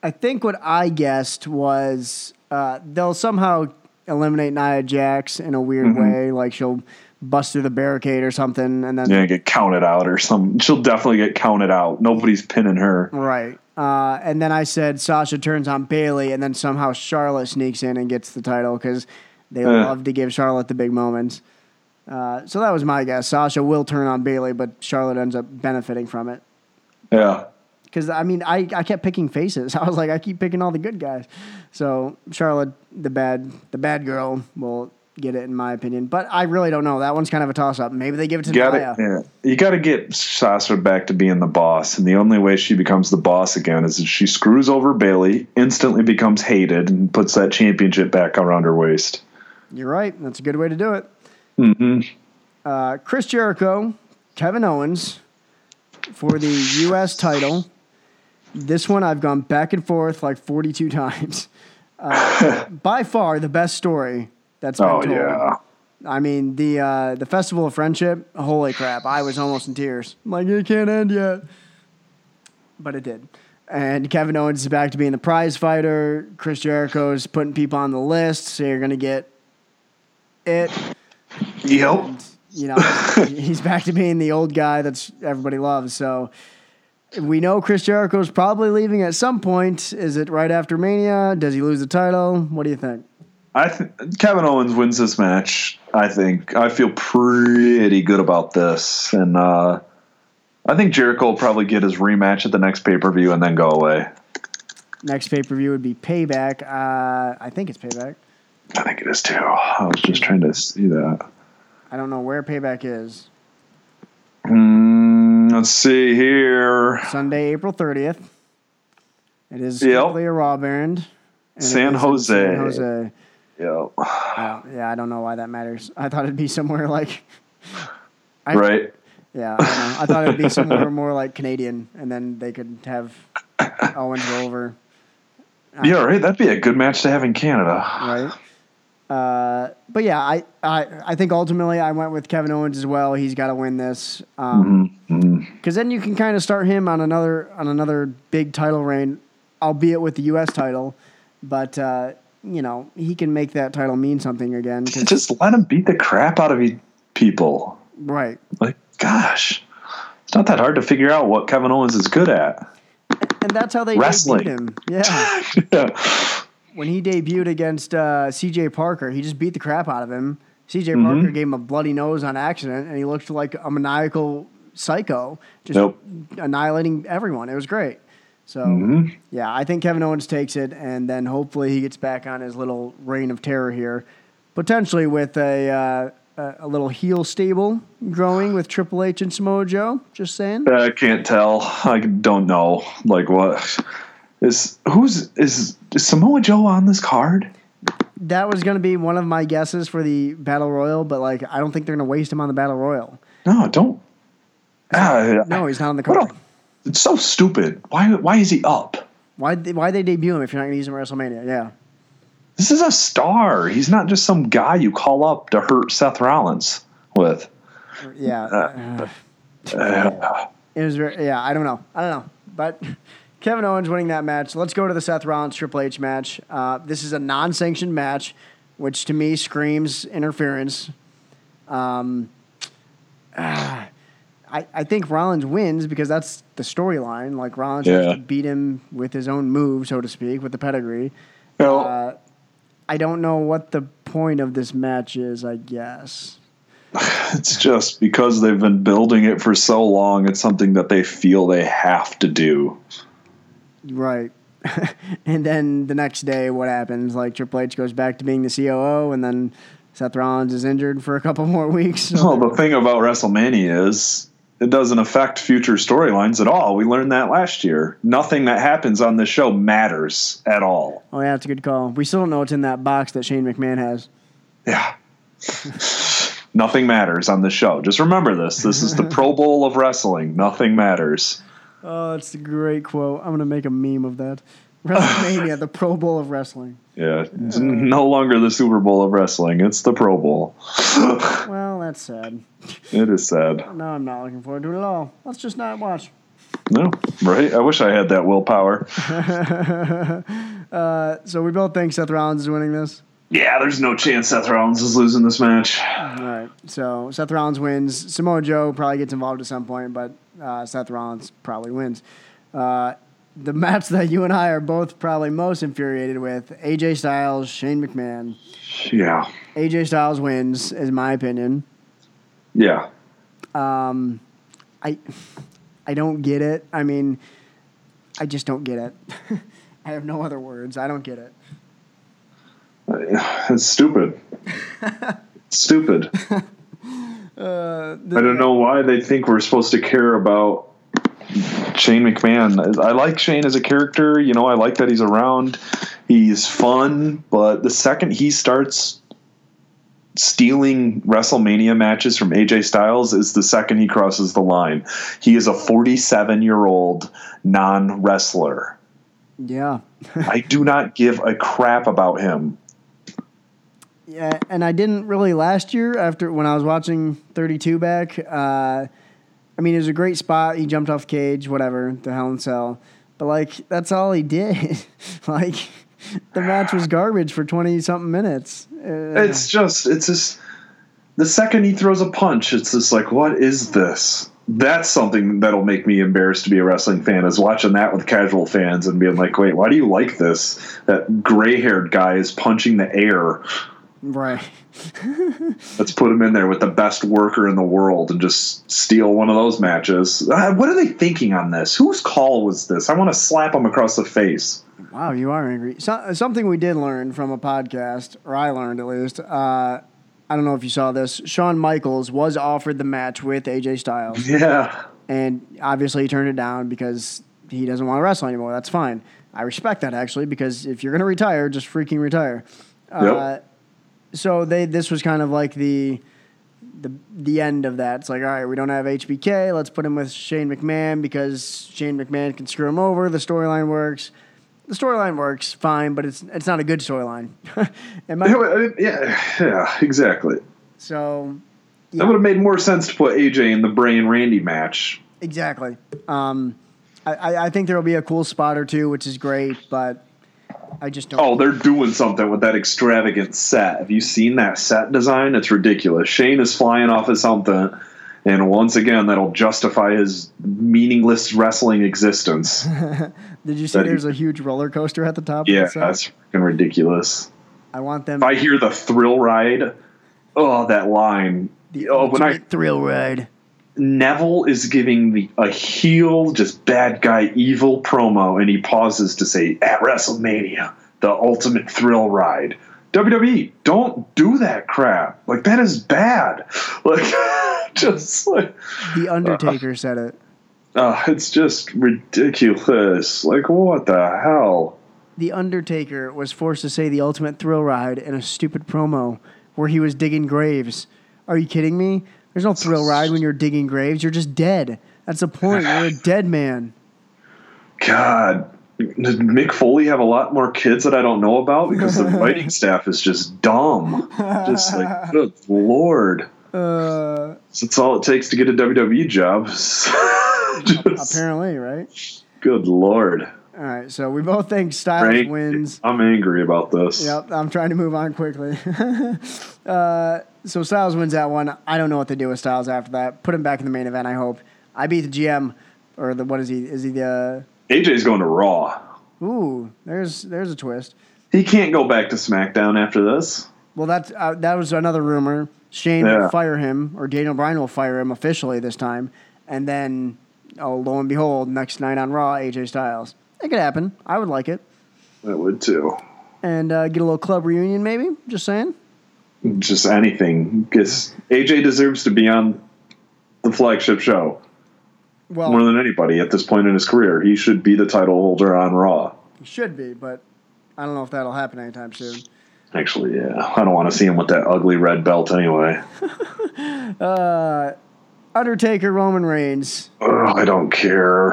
S3: I think what I guessed was uh, they'll somehow eliminate Nia Jax in a weird way, like she'll bust through the barricade or something, and then
S4: Yeah, get counted out or something. She'll definitely get counted out. Nobody's pinning her.
S3: right. Uh, and then I said Sasha turns on Bayley, and then somehow Charlotte sneaks in and gets the title because they
S4: Uh.
S3: love to give Charlotte the big moments. Uh, so that was my guess. Sasha will turn on Bayley, but Charlotte ends up benefiting from it.
S4: Yeah.
S3: Because I mean, I, I kept picking faces. I was like, I keep picking all the good guys. So Charlotte, the bad the bad girl, will get it in my opinion. But I really don't know. That one's kind of a toss up. Maybe they give it to
S4: Got
S3: Nia.
S4: it. Yeah. You got to get Sasha back to being the boss, and the only way she becomes the boss again is if she screws over Bayley, instantly becomes hated, and puts that championship back around her waist.
S3: You're right. That's a good way to do it.
S4: hmm
S3: Uh, Chris Jericho, Kevin Owens for the U.S. title. This one I've gone back and forth like 42 times. Uh, by far the best story that's been
S4: Oh
S3: told.
S4: yeah.
S3: I mean the uh, the festival of friendship. Holy crap! I was almost in tears. I'm like it can't end yet, but it did. And Kevin Owens is back to being the prize fighter. Chris Jericho's putting people on the list, so you're gonna get it.
S4: Yep.
S3: You know, he's back to being the old guy that's everybody loves. So we know Chris Jericho is probably leaving at some point. Is it right after Mania? Does he lose the title? What do you think?
S4: I th- Kevin Owens wins this match. I think I feel pretty good about this, and uh, I think Jericho will probably get his rematch at the next pay per view and then go away.
S3: Next pay per view would be Payback. Uh, I think it's Payback.
S4: I think it is too. I was just trying to see that.
S3: I don't know where Payback is.
S4: Mm, let's see here.
S3: Sunday, April 30th. It is
S4: Yep.
S3: a Raw band.
S4: San Jose.
S3: San Jose.
S4: Yep.
S3: Don't- yeah, I don't know why that matters. I thought it'd be somewhere like. I,
S4: Right.
S3: Yeah, I, don't know. I thought it would be somewhere more like Canadian, and then they could have Owens go over,
S4: Yeah, right. That'd be a good match to have in Canada.
S3: right? Uh, but yeah, I, I I think ultimately I went with Kevin Owens as well. He's got to win this because then you can kind of start him on another on another big title reign, albeit with the U.S. title. But uh, you know he can make that title mean something again.
S4: Just let him beat the crap out of people.
S3: right.
S4: Like, gosh, it's not that hard to figure out what Kevin Owens is good at.
S3: And that's how they
S4: Wrestling.
S3: him. Yeah.
S4: yeah.
S3: When he debuted against uh, C.J. Parker, he just beat the crap out of him. C.J.
S4: Mm-hmm.
S3: Parker gave him a bloody nose on accident, and he looked like a maniacal psycho, just
S4: Nope.
S3: annihilating everyone. It was great. So
S4: Mm-hmm.
S3: yeah, I think Kevin Owens takes it, and then hopefully he gets back on his little reign of terror here, potentially with a uh, a, a little heel stable growing with Triple H and Samoa Joe. Just saying.
S4: I can't tell. I don't know. Like, what is who's is, is Samoa Joe on this card?
S3: That was going to be one of my guesses for the Battle Royal, but like I don't think they're going to waste him on the Battle Royal.
S4: No, don't. Ah,
S3: No, he's not on the card.
S4: it's so stupid. Why? Why is he up?
S3: Why why they debut him if you're not going to use him at WrestleMania? Yeah.
S4: This is a star. He's not just some guy you call up to hurt Seth Rollins with.
S3: Yeah.
S4: Uh,
S3: it was very, yeah, I don't know. I don't know. But Kevin Owens winning that match. Let's go to the Seth Rollins Triple H match. Uh, this is a non-sanctioned match, which to me screams interference. Um, ah, I, I think Rollins wins because that's the storyline. Like Rollins has to beat him with his own move, so to speak, with the pedigree.
S4: Well,
S3: Uh, I don't know what the point of this match is. I guess.
S4: it's just because they've been building it for so long. It's something that they feel they have to do.
S3: Right. and then the next day, what happens? Like Triple H goes back to being the COO, and then Seth Rollins is injured for a couple more weeks. So
S4: Well, the thing about WrestleMania is it doesn't affect future storylines at all. We learned that last year. Nothing that happens on this show matters at all.
S3: oh yeah, that's a good call. We still don't know what's in that box that Shane McMahon has.
S4: Yeah. Nothing matters on the show. Just remember this. This is the Pro Bowl of wrestling. Nothing matters.
S3: Oh, that's a great quote. I'm gonna make a meme of that. WrestleMania, the Pro Bowl of wrestling.
S4: Yeah. It's no longer the Super Bowl of wrestling. It's the Pro Bowl.
S3: Well, that's sad.
S4: It is sad.
S3: No, I'm not looking forward to it at all. Let's just not watch.
S4: No, right? I wish I had that willpower.
S3: Uh, so we both think Seth Rollins is winning this.
S4: Yeah, there's no chance Seth Rollins is losing this match.
S3: All right. So Seth Rollins wins. Samoa Joe probably gets involved at some point, but uh, Seth Rollins probably wins. Uh, the match that you and I are both probably most infuriated with AJ Styles, Shane McMahon.
S4: Yeah.
S3: AJ Styles wins, is my opinion.
S4: Yeah.
S3: Um, I, I don't get it. I mean, I just don't get it. I have no other words. I don't get it.
S4: It's stupid. stupid.
S3: Uh,
S4: I don't know why they think we're supposed to care about Shane McMahon. I like Shane as a character. You know, I like that he's around. He's fun, but the second he starts stealing WrestleMania matches from AJ Styles is the second he crosses the line. He is a 47 year old non wrestler.
S3: Yeah.
S4: I do not give a crap about him.
S3: Yeah, and I didn't really last year after when I was watching 32 back. Uh, I mean, it was a great spot. He jumped off cage, whatever, the Hell in Cell. But, like, that's all he did. like, the match was garbage for 20 something minutes. Uh,
S4: It's just, it's just, the second he throws a punch, it's just like, what is this? That's something that'll make me embarrassed to be a wrestling fan is watching that with casual fans and being like, wait, why do you like this? That gray haired guy is punching the air.
S3: Right.
S4: Let's put him in there with the best worker in the world and just steal one of those matches. Uh, what are they thinking on this? Whose call was this? I want to slap him across the face.
S3: Wow, you are angry. So, something we did learn from a podcast, or I learned at least. Uh, I don't know if you saw this. Shawn Michaels was offered the match with AJ Styles.
S4: Yeah.
S3: and obviously he turned it down because he doesn't want to wrestle anymore. That's fine. I respect that actually because if you're going to retire, just freaking retire. Uh,
S4: Yep.
S3: So they this was kind of like the the the end of that. It's like, all right, we don't have HBK. Let's put him with Shane McMahon because Shane McMahon can screw him over. The storyline works. The storyline works fine, but it's it's not a good storyline.
S4: Yeah, yeah, yeah, exactly.
S3: so
S4: That would have made more sense to put AJ in the Bray and Randy match.
S3: exactly. Um, I, I I think there will be a cool spot or two, which is great, but I just don't.
S4: Oh, they're doing something with that extravagant set. Have you seen that set design? It's ridiculous. Shane is flying off of something, and once again, that'll justify his meaningless wrestling existence.
S3: Did you see
S4: that-
S3: there's a huge roller coaster at the top?
S4: Yeah,
S3: of the set?
S4: that's freaking ridiculous.
S3: I want them.
S4: If I hear the thrill ride, oh, that line.
S3: the
S4: oh, when I
S3: thrill ride.
S4: Neville is giving the a heel, just bad guy, evil promo, and he pauses to say, "At WrestleMania, the ultimate thrill ride." WWE, don't do that crap. Like that is bad. Like, just like,
S3: The Undertaker said it.
S4: uh, it's just ridiculous. Like, what the hell?
S3: The Undertaker was forced to say the ultimate thrill ride in a stupid promo where he was digging graves. Are you kidding me? There's no thrill ride when you're digging graves. You're just dead. That's the point. You're a dead man.
S4: God, does Mick Foley have a lot more kids that I don't know about because the writing staff is just dumb. Just like, good lord.
S3: Uh,
S4: That's all it takes to get a WWE job. Just,
S3: apparently, right?
S4: good lord.
S3: All right. So we both think Styles
S4: Right?
S3: wins.
S4: I'm angry about this.
S3: Yep, I'm trying to move on quickly. uh, so Styles wins that one. I don't know what to do with Styles after that. Put him back in the main event. I hope. I beat the GM, or the what is he? Is he the?
S4: AJ's going to Raw.
S3: Ooh, there's there's a twist.
S4: He can't go back to SmackDown after this.
S3: Well, that uh, that was another rumor. Shane
S4: Yeah.
S3: will fire him, or Daniel Bryan will fire him officially this time, and then oh, lo and behold, next night on Raw, AJ Styles. It could happen. I would like it,
S4: I would too.
S3: and uh, get a little club reunion, maybe. Just saying.
S4: Just anything. Because AJ deserves to be on the flagship show
S3: Well,
S4: more than anybody at this point in his career. He should be the title holder on Raw.
S3: He should be, but I don't know if that'll happen anytime soon.
S4: Actually, yeah. I don't want to see him with that ugly red belt anyway.
S3: Uh, Undertaker, Roman Reigns.
S4: I don't care.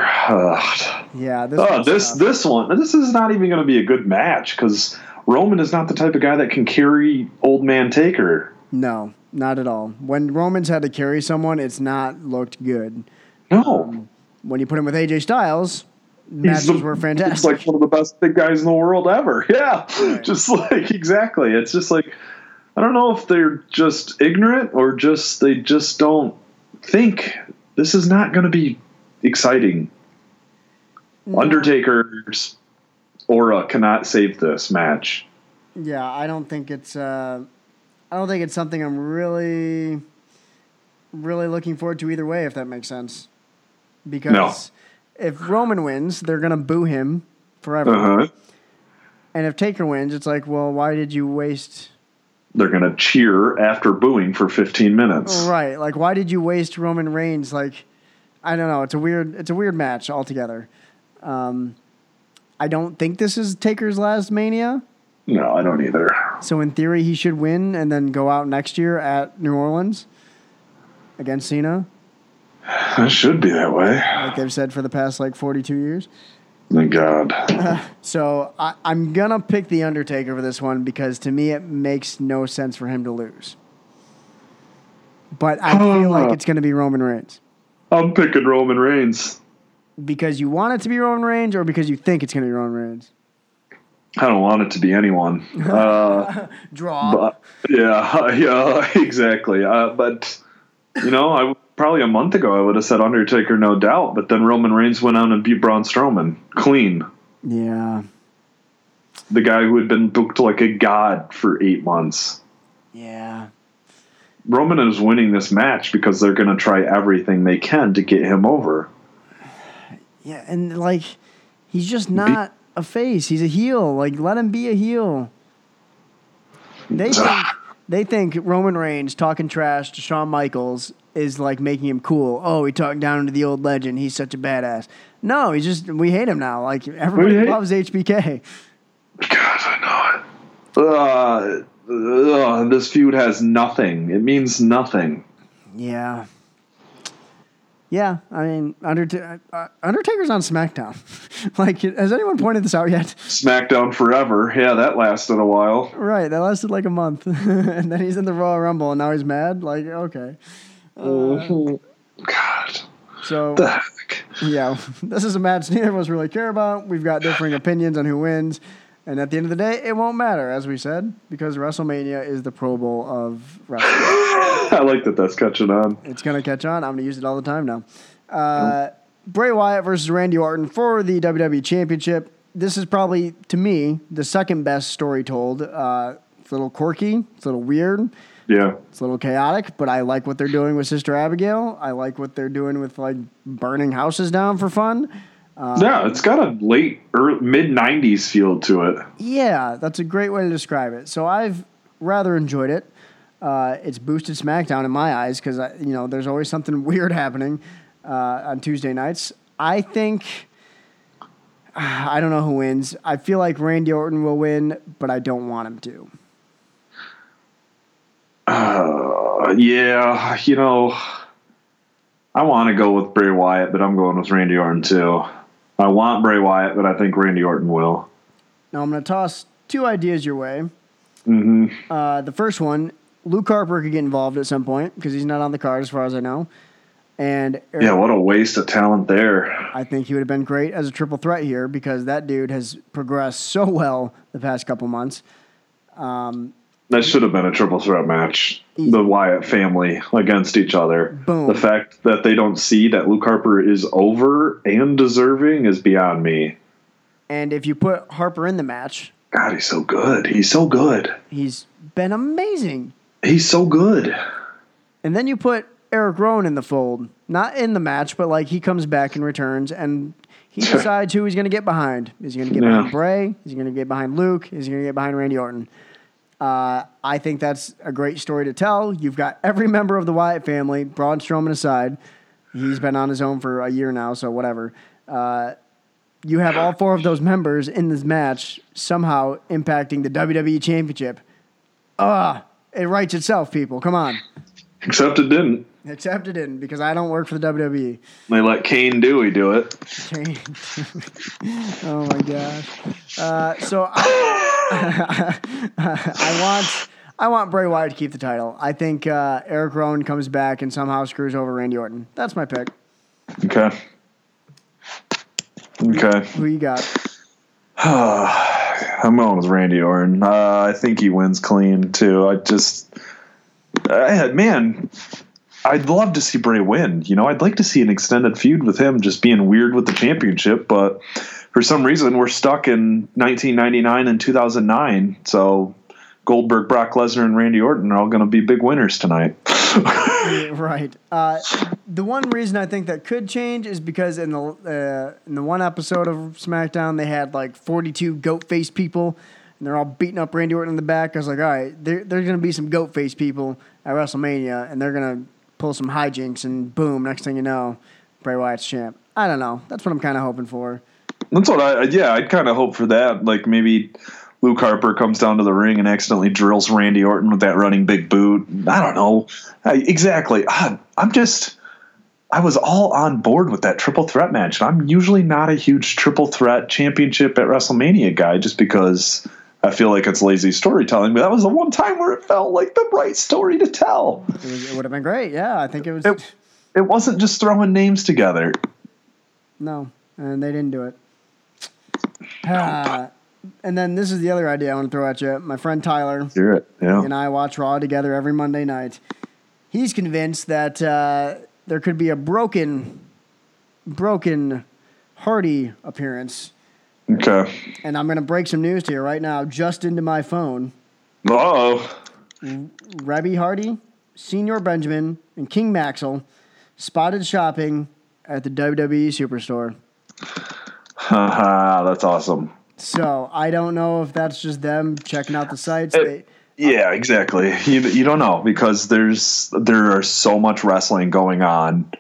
S3: Yeah, this.
S4: Oh, this
S3: tough.
S4: this one. This is not even going to be a good match because Roman is not the type of guy that can carry old man Taker.
S3: No, not at all. When Roman's had to carry someone, it's not looked good.
S4: No, um,
S3: When you put him with AJ Styles, matches
S4: the-
S3: were
S4: He's
S3: fantastic.
S4: like one of the best big guys in the world ever. Yeah, just like exactly. It's just like I don't know if they're just ignorant or just they just don't think this is not going to be exciting. Mm. Undertaker's aura cannot save this match.
S3: Yeah, I don't think it's. Uh, I don't think it's something I'm really, really looking forward to either way. If that makes sense, because
S4: No.
S3: if Roman wins, they're gonna boo him forever,
S4: Uh huh.
S3: and if Taker wins, it's like, well, why did you waste?
S4: They're going to cheer after booing for 15 minutes.
S3: Right, like why did you waste Roman Reigns? Like, I don't know. It's a weird. It's a weird match altogether. Um, I don't think this is Taker's last Mania.
S4: No, I don't either.
S3: So in theory, he should win and then go out next year at New Orleans against Cena,
S4: It should be that way.
S3: like they've said for the past like 42 years.
S4: Thank God.
S3: So I, I'm gonna pick the Undertaker for this one because to me it makes no sense for him to lose. But I feel like it's gonna be Roman Reigns
S4: I'm picking Roman Reigns.
S3: Because you want it to be Roman Reigns or because you think it's gonna be Roman Reigns.
S4: I don't want it to be anyone. Uh,
S3: Draw.
S4: but yeah, yeah, exactly. Uh, but you know, I probably a month ago I would have said Undertaker, no doubt. But then Roman Reigns went out and beat Braun Strowman clean.
S3: yeah.
S4: The guy who had been booked like a god for eight months.
S3: Yeah.
S4: Roman is winning this match because they're going to try everything they can to get him over.
S3: Yeah, and like he's just not a face. He's a heel. Like let him be a heel. They think they think Roman Reigns talking trash to Shawn Michaels is like making him cool. Oh, he talked down to the old legend. He's such a badass. No, he's just we hate him now. Like everybody loves HBK.
S4: God, I know it. Uh, uh, this feud has nothing. It means nothing.
S3: Yeah. Yeah, I mean, Undert- uh, uh, Undertaker's on SmackDown. like, has anyone pointed this out yet?
S4: SmackDown forever. Yeah, that lasted a while.
S3: Right, that lasted like a month, and then he's in the Royal Rumble, and now he's mad. Like, okay, mm-hmm.
S4: uh, God,
S3: so
S4: the heck.
S3: yeah, this is a match neither of us really care about. We've got differing opinions on who wins, and at the end of the day, it won't matter, as we said, because WrestleMania is the Pro Bowl of wrestling.
S4: I like that. That's catching on.
S3: It's gonna catch on. I'm gonna use it all the time now. Uh, Bray Wyatt versus Randy Orton for the WWE Championship. This is probably to me the second best story told. Uh, it's a little quirky. It's a little weird.
S4: Yeah.
S3: It's a little chaotic, but I like what they're doing with Sister Abigail. I like what they're doing with like burning houses down for fun.
S4: Yeah, it's got a late, mid '90s feel to it.
S3: Yeah, that's a great way to describe it. So I've rather enjoyed it. Uh, it's boosted SmackDown in my eyes because you know there's always something weird happening uh, on Tuesday nights. I think I don't know who wins. I feel like Randy Orton will win, but I don't want him to.
S4: Uh, yeah, you know, I want to go with Bray Wyatt, but I'm going with Randy Orton too. I want Bray Wyatt, but I think Randy Orton will.
S3: Now I'm going to toss two ideas your way.
S4: Mm-hmm.
S3: Uh, the first one, Luke Harper could get involved at some point because he's not on the card as far as I know. And Eric,
S4: Yeah, what a waste of talent there.
S3: I think he would have been great as a triple threat here because that dude has progressed so well the past couple months.
S4: That should have been a triple threat match. The Wyatt family against each other.
S3: Boom.
S4: The fact that they don't see that Luke Harper is over and deserving is beyond me.
S3: And if you put Harper in the match,
S4: God, he's so good. He's so good.
S3: he's been amazing.
S4: He's so good.
S3: And then you put Eric Rowan in the fold, not in the match, but like he comes back and returns, and he decides who he's going to get behind. Is he going to get
S4: Yeah.
S3: behind Bray? Is he going to get behind Luke? Is he going to get behind Randy Orton? Uh, I think that's a great story to tell. You've got every member of the Wyatt family, Braun Strowman aside. He's been on his own for a year now, so whatever. Uh, you have all four of those members in this match somehow impacting the WWE Championship. Ah, it writes itself, people. Come on.
S4: Except it didn't.
S3: Except it didn't because I don't work for the WWE.
S4: They let Kane Dewey do it. Kane.
S3: oh my gosh. Uh, so I, I want I want Bray Wyatt to keep the title. I think uh, Eric Rowan comes back and somehow screws over Randy Orton. That's my pick.
S4: Okay. Okay.
S3: Who you got?
S4: I'm going with Randy Orton. Uh, I think he wins clean too. I just, I, man, I'd love to see Bray win. You know, I'd like to see an extended feud with him, just being weird with the championship. But for some reason, we're stuck in 1999 and 2009. So Goldberg, Brock Lesnar, and Randy Orton are all going to be big winners tonight.
S3: right. Uh, the one reason I think that could change is because in the uh, in the one episode of SmackDown they had like 42 goat face people and they're all beating up Randy Orton in the back. I was like, all right, there there's gonna be some goat face people at WrestleMania and they're gonna pull some hijinks and boom, next thing you know, Bray Wyatt's champ. I don't know. That's what I'm kind of hoping for.
S4: That's what I yeah, I'd kind of hope for that. Like maybe Luke Harper comes down to the ring and accidentally drills Randy Orton with that running big boot. I don't know. I, exactly. I, I'm just I was all on board with that triple threat match. and I'm usually not a huge triple threat championship at WrestleMania guy just because I feel like it's lazy storytelling, but that was the one time where it felt like the right story to tell.
S3: It, was, it would have been great. Yeah, I think it was.
S4: It, it wasn't just throwing names together.
S3: No, and they didn't do it. Ah, and then this is the other idea I want to throw at you. My friend Tyler
S4: Hear it. Yeah.
S3: and I watch Raw together every Monday night. He's convinced that uh, there could be a broken, broken Hardy appearance.
S4: Okay.
S3: And I'm going to break some news to you right now, just into my phone.
S4: Uh oh.
S3: Reby Hardy, Senior Benjamin, and King Maxel spotted shopping at the WWE Superstore.
S4: Haha, that's awesome.
S3: So I don't know if that's just them checking out the sites.
S4: It- Yeah, exactly. You you don't know because there's there are so much wrestling going on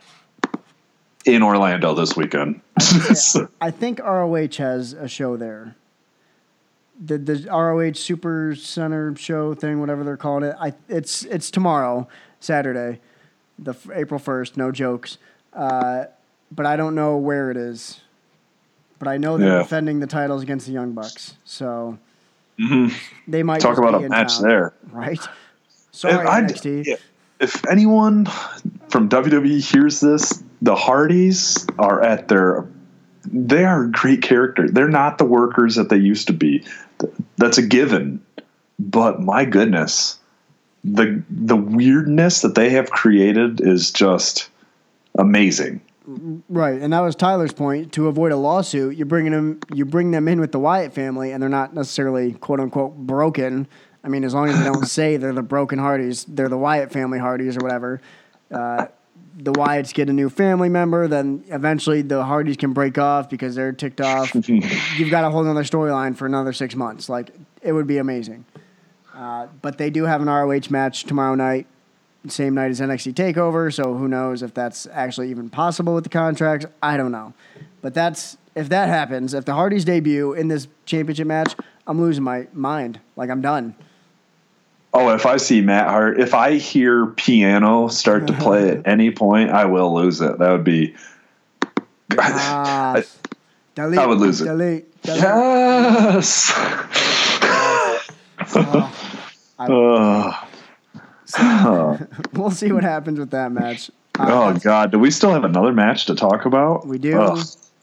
S4: in Orlando this weekend.
S3: I think ROH has a show there. The the ROH Super Center show thing, whatever they're calling it. I it's it's tomorrow, Saturday. the April first. No jokes. Uh, but I don't know where it is. But I know they're
S4: Yeah.
S3: defending the titles against the Young Bucks, so
S4: Mhm.
S3: they might
S4: Talk about a match
S3: town,
S4: there.
S3: right?
S4: If,
S3: Sorry,
S4: I-
S3: NXT.
S4: yeah, if anyone from WWE hears this, the Hardys are at their. They are a great character. They're not the workers that they used to be. That's a given. But my goodness, the the weirdness that they have created is just amazing.
S3: Right, and that was Tyler's point. To avoid a lawsuit, you're bringing them, you bring them in with the Wyatt family, and they're not necessarily quote unquote broken. I mean, as long as they don't say they're the broken Hardys, they're the Wyatt family Hardys or whatever. Uh, the Wyatts get a new family member, then eventually the Hardys can break off because they're ticked off. You've got a whole other storyline for another six months. Like it would be amazing. Uh, but they do have an ROH match tomorrow night same night as NXT Takeover. So who knows if that's actually even possible with the contracts? I don't know. But that's if that happens, if the Hardys debut in this championship match, I'm losing my mind. Like I'm done.
S4: Oh, if I see Matt Hart, if I hear piano start to play at any point, I will lose it. That would be.
S3: Ah, delete,
S4: I would lose it.
S3: delete, delete.
S4: Yes.
S3: I-
S4: Ugh. oh
S3: We'll see what happens with that match. Uh,
S4: oh, God, do we still have another match to talk about?
S3: We do.
S4: Ugh.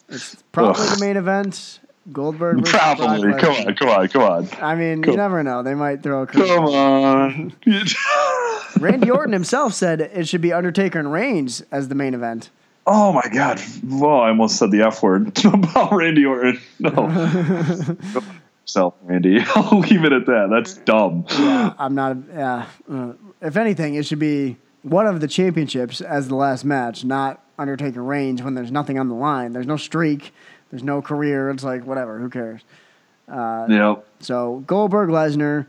S3: It's probably
S4: Ugh.
S3: the main event. Goldberg versus Brock
S4: Probably. Come on, come on, come on,
S3: I mean,
S4: Cool.
S3: you never know. They might throw a
S4: come on.
S3: Randy Orton himself said it should be Undertaker and Reigns as the main event.
S4: oh my God! Well, I almost said the F word about Randy Orton. No. Self, Randy. I'll leave it at that. That's dumb.
S3: Yeah, I'm not. Yeah. Uh, if anything, it should be one of the championships as the last match, not Undertaker Reigns when there's nothing on the line. There's no streak. There's no career. It's like whatever. Who cares?
S4: Yep.
S3: So Goldberg Lesnar.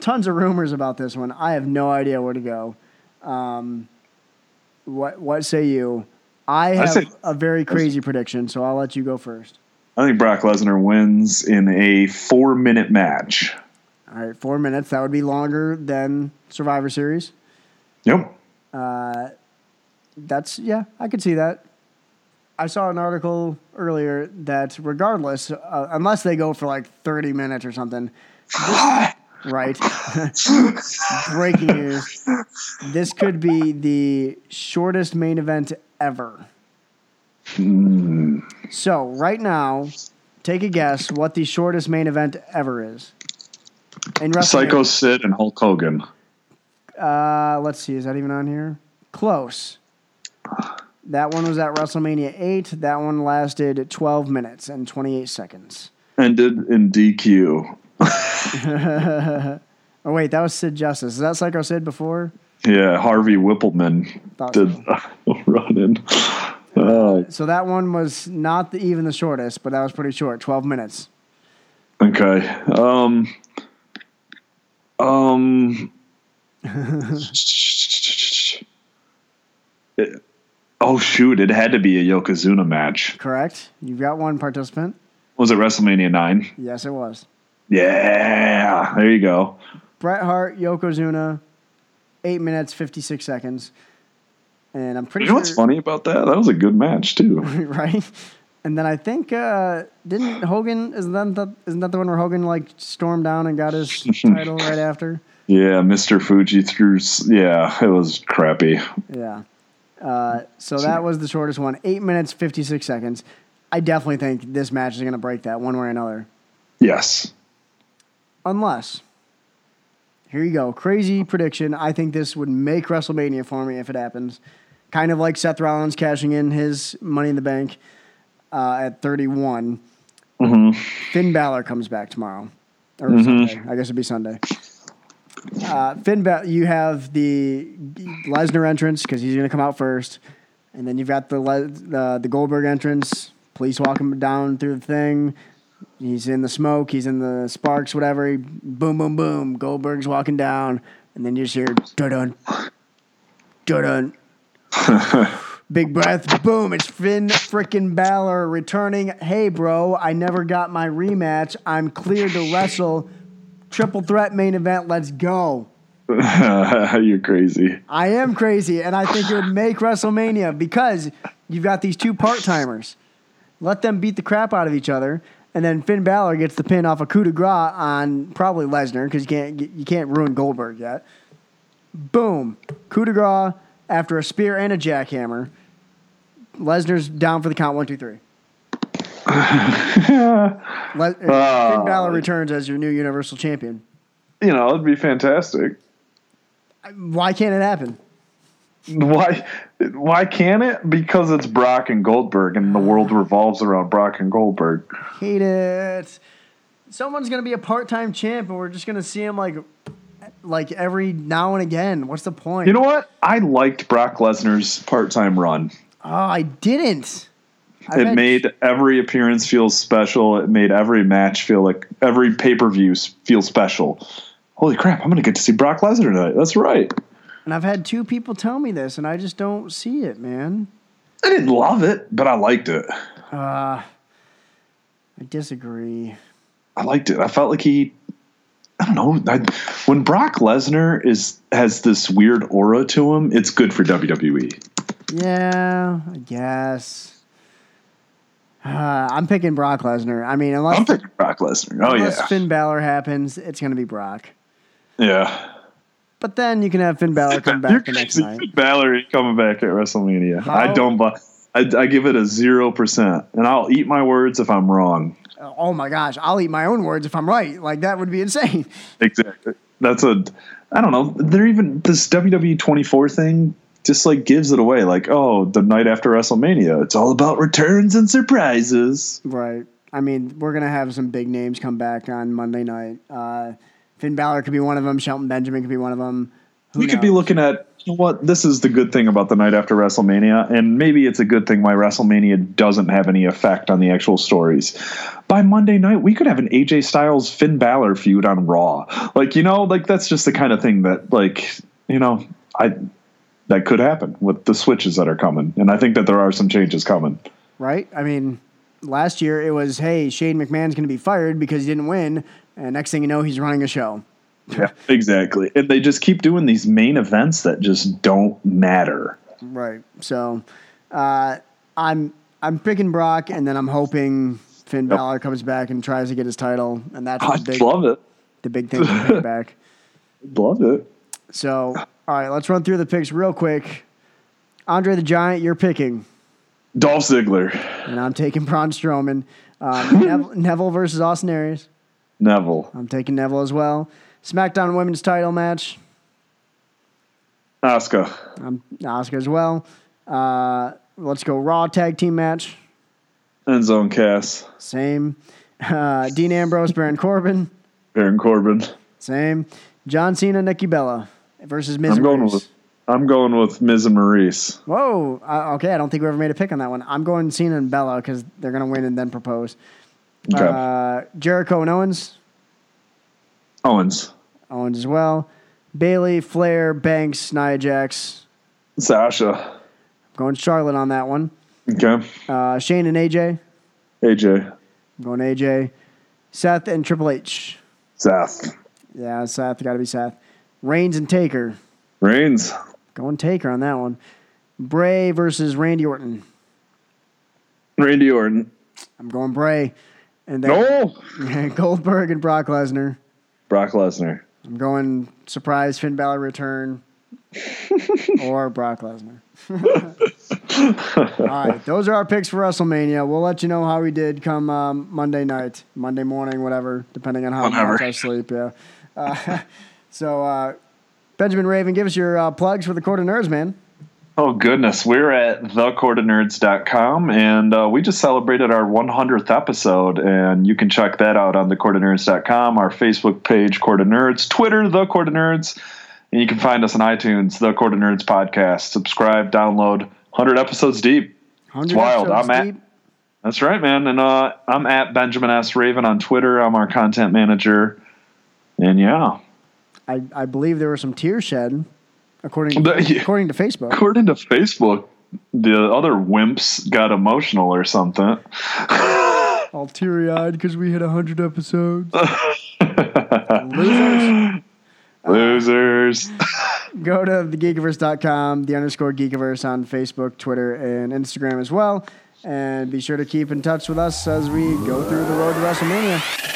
S3: Tons of rumors about this one. I have no idea where to go. Um, what What say you? I have
S4: say-
S3: a very crazy prediction, so I'll let you go first.
S4: I think Brock Lesnar wins in a four minute match.
S3: All right, four minutes. That would be longer than Survivor Series.
S4: Yep.
S3: That's yeah, I could see that. I saw an article earlier that regardless, uh, unless they go for like thirty minutes or something, right? Breaking news: this could be the shortest main event ever. So right now, take a guess what the shortest main event ever is. In
S4: Psycho Sid and Hulk Hogan.
S3: Uh, let's see, is that even on here? Close. That one was at WrestleMania 8. That one lasted 12 minutes and 28 seconds.
S4: Ended in DQ.
S3: Oh, wait, that was Sid Justice. Is that Psycho Sid before?
S4: Yeah, Harvey Wippleman
S3: Thought
S4: did run in. Oh,
S3: So that one was not the, even the shortest, but that was pretty short 12 minutes.
S4: okay. Um. Um. it- oh shoot! It had to be a Yokozuna match.
S3: Correct? You've got one participant.
S4: Was it WrestleMania nine?
S3: Yes, it was.
S4: Yeah, there you go.
S3: Bret Hart, Yokozuna, 8 minutes, 56 seconds. And I'm pretty
S4: You know
S3: sure.
S4: what's funny about that? That was a good match too.
S3: right? And then I think uh, didn't Hogan isn't that the, isn't that the one where Hogan like stormed down and got his title right after?
S4: Yeah, Mr. Fuji threw. Yeah, it was crappy.
S3: Yeah. Uh, so that was the shortest one, eight minutes fifty six seconds. I definitely think this match is going to break that one way or another,
S4: Yes.
S3: unless. Here you go, crazy prediction. I think this would make WrestleMania for me if it happens. Kind of like Seth Rollins cashing in his Money in the Bank uh, at thirty one. Finn Balor comes back tomorrow, or Sunday. I guess it'd be Sunday. Uh, Finn, ba- you have the Lesnar entrance because he's going to come out first, and then you've got the Le- the the Goldberg entrance. Police walk him down through the thing. He's in the smoke. He's in the sparks. Whatever. He, boom, boom, boom. Goldberg's walking down, and then you just hear dun dun dun. Big breath. Boom. It's Finn freaking Balor returning. Hey, bro, I never got my rematch. I'm cleared to wrestle. Triple threat main event. Let's go.
S4: You're crazy.
S3: I am crazy, and I think it would make WrestleMania because you've got these two part timers. Let them beat the crap out of each other, and then Finn Balor gets the pin off a coup de grace on probably Lesnar because you can't you can't ruin Goldberg yet. Boom, coup de grace after a spear and a jackhammer. Lesnar's down for the count. One, two, three. Le- uh, Finn ah. Balor returns as your new Universal Champion.
S4: You know, it'd be fantastic.
S3: Why can't it happen?
S4: Why? Why can't it? Because it's Brock and Goldberg, and the world revolves around Brock and Goldberg.
S3: Hate it. Someone's gonna be a part-time champ, and we're just gonna see him like, like every now and again. What's the point?
S4: You know what? I liked Brock Lesnar's part-time run.
S3: oh, I didn't. I've
S4: It made every appearance feel special. It made every match feel like every pay-per-view s- feel special. Holy crap! I'm gonna get to see Brock Lesnar tonight. That's right.
S3: and I've had two people tell me this, and I just don't see it, man.
S4: I didn't love it, but I liked it.
S3: Uh, I disagree.
S4: I liked it. I felt like he. I don't know. I, when Brock Lesnar is has this weird aura to him, it's good for. WWE.
S3: Yeah, I guess. Uh, I'm picking Brock Lesnar. I mean, unless
S4: I'm picking Brock Lesnar. Oh
S3: unless
S4: yeah,
S3: Finn Balor happens, it's gonna be Brock.
S4: yeah.
S3: But then you can have Finn Balor come
S4: You're
S3: back the next night.
S4: Finn Balor coming back at WrestleMania.
S3: How?
S4: I don't. bu- I, I give it a zero percent, and I'll eat my words if I'm wrong.
S3: Oh my gosh, I'll eat my own words if I'm right. Like that would be insane.
S4: Exactly. That's a. I don't know. They're even this WWE 24 thing just like gives it away. Like, oh, the night after WrestleMania, it's all about returns and surprises.
S3: Right. I mean, we're gonna have some big names come back on Monday night. Uh, Finn Balor could be one of them. Shelton Benjamin could be one of them. Who
S4: we could be looking at you know what this is the good thing about the night after WrestleMania, and maybe it's a good thing why WrestleMania doesn't have any effect on the actual stories. By Monday night, we could have an AJ Styles Finn Balor feud on Raw. Like you know, like that's just the kind of thing that like you know I that could happen with the switches that are coming, and I think that there are some changes coming.
S3: right? I mean, last year it was, hey, Shane McMahon's gonna be fired because he didn't win, and next thing you know, he's running a show.
S4: Yeah, exactly. And they just keep doing these main events that just don't matter.
S3: Right. So, uh, I'm I'm picking Brock, and then I'm hoping Finn
S4: Yep.
S3: Balor comes back and tries to get his title, and that's
S4: I
S3: the big
S4: love it.
S3: the big thing to pick back.
S4: Love it.
S3: So, all right, let's run through the picks real quick. Andre the Giant, you're picking,
S4: Dolph Ziggler,
S3: and I'm taking Braun Strowman. Um, Neville, Neville versus Austin Aries.
S4: Neville,
S3: I'm taking Neville as well. SmackDown Women's Title match.
S4: Asuka,
S3: I'm Oscar as well. Uh, let's go Raw Tag Team match.
S4: Enzo Cass,
S3: Same. Uh, Dean Ambrose, Baron Corbin.
S4: Baron Corbin.
S3: Same. John Cena, Nikki Bella versus Miz.
S4: I'm going
S3: Maryse.
S4: with I'm going with Miz and Maryse.
S3: Whoa. Uh, okay, I don't think we ever made a pick on that one. I'm going Cena and Bella because they're going to win and then propose.
S4: Okay.
S3: Uh, Jericho and Owens.
S4: Owens,
S3: Owens as well. Bayley, Flair, Banks, Nia Jax.
S4: Sasha.
S3: I'm going Charlotte on that one.
S4: Okay.
S3: Uh, Shane and AJ.
S4: AJ,
S3: I'm going AJ. Seth and Triple H.
S4: Seth,
S3: Yeah, Seth. Got to be Seth. Reigns and Taker.
S4: Reigns,
S3: Going Taker on that one. Bray versus Randy Orton.
S4: Randy Orton.
S3: I'm going Bray. And then
S4: No,
S3: Goldberg and Brock Lesnar.
S4: Brock Lesnar.
S3: I'm going surprise Finn Balor return or Brock Lesnar. All right, those are our picks for WrestleMania. We'll let you know how we did come um, Monday night, Monday morning, whatever, depending on how
S4: Whatever.
S3: much I sleep. Yeah. Uh, so, uh, Benjamin Raven, give us your uh, plugs for the Court of Nerds, man.
S4: Oh goodness, we're at thecourtofnerds.com and uh, we just celebrated our 100th episode and you can check that out on thecourtofnerds.com, our Facebook page Court of Nerds, Twitter The Court of Nerds, and you can find us on iTunes, The Court of Nerds podcast. Subscribe, download, 100 episodes deep.
S3: 100
S4: wild.
S3: episodes
S4: I'm at-
S3: deep.
S4: That's right, man. And uh, I'm at Benjamin S Raven on Twitter. I'm our content manager. And yeah,
S3: I, I believe there were some tears shed, according to,
S4: yeah.
S3: according to Facebook.
S4: according to Facebook, the other wimps got emotional or something.
S3: All teary eyed because we hit 100 episodes. Losers.
S4: Losers.
S3: Uh, go to thegeekiverse.com, the underscore geekiverse on Facebook, Twitter, and Instagram as well. And be sure to keep in touch with us as we go through the road to WrestleMania.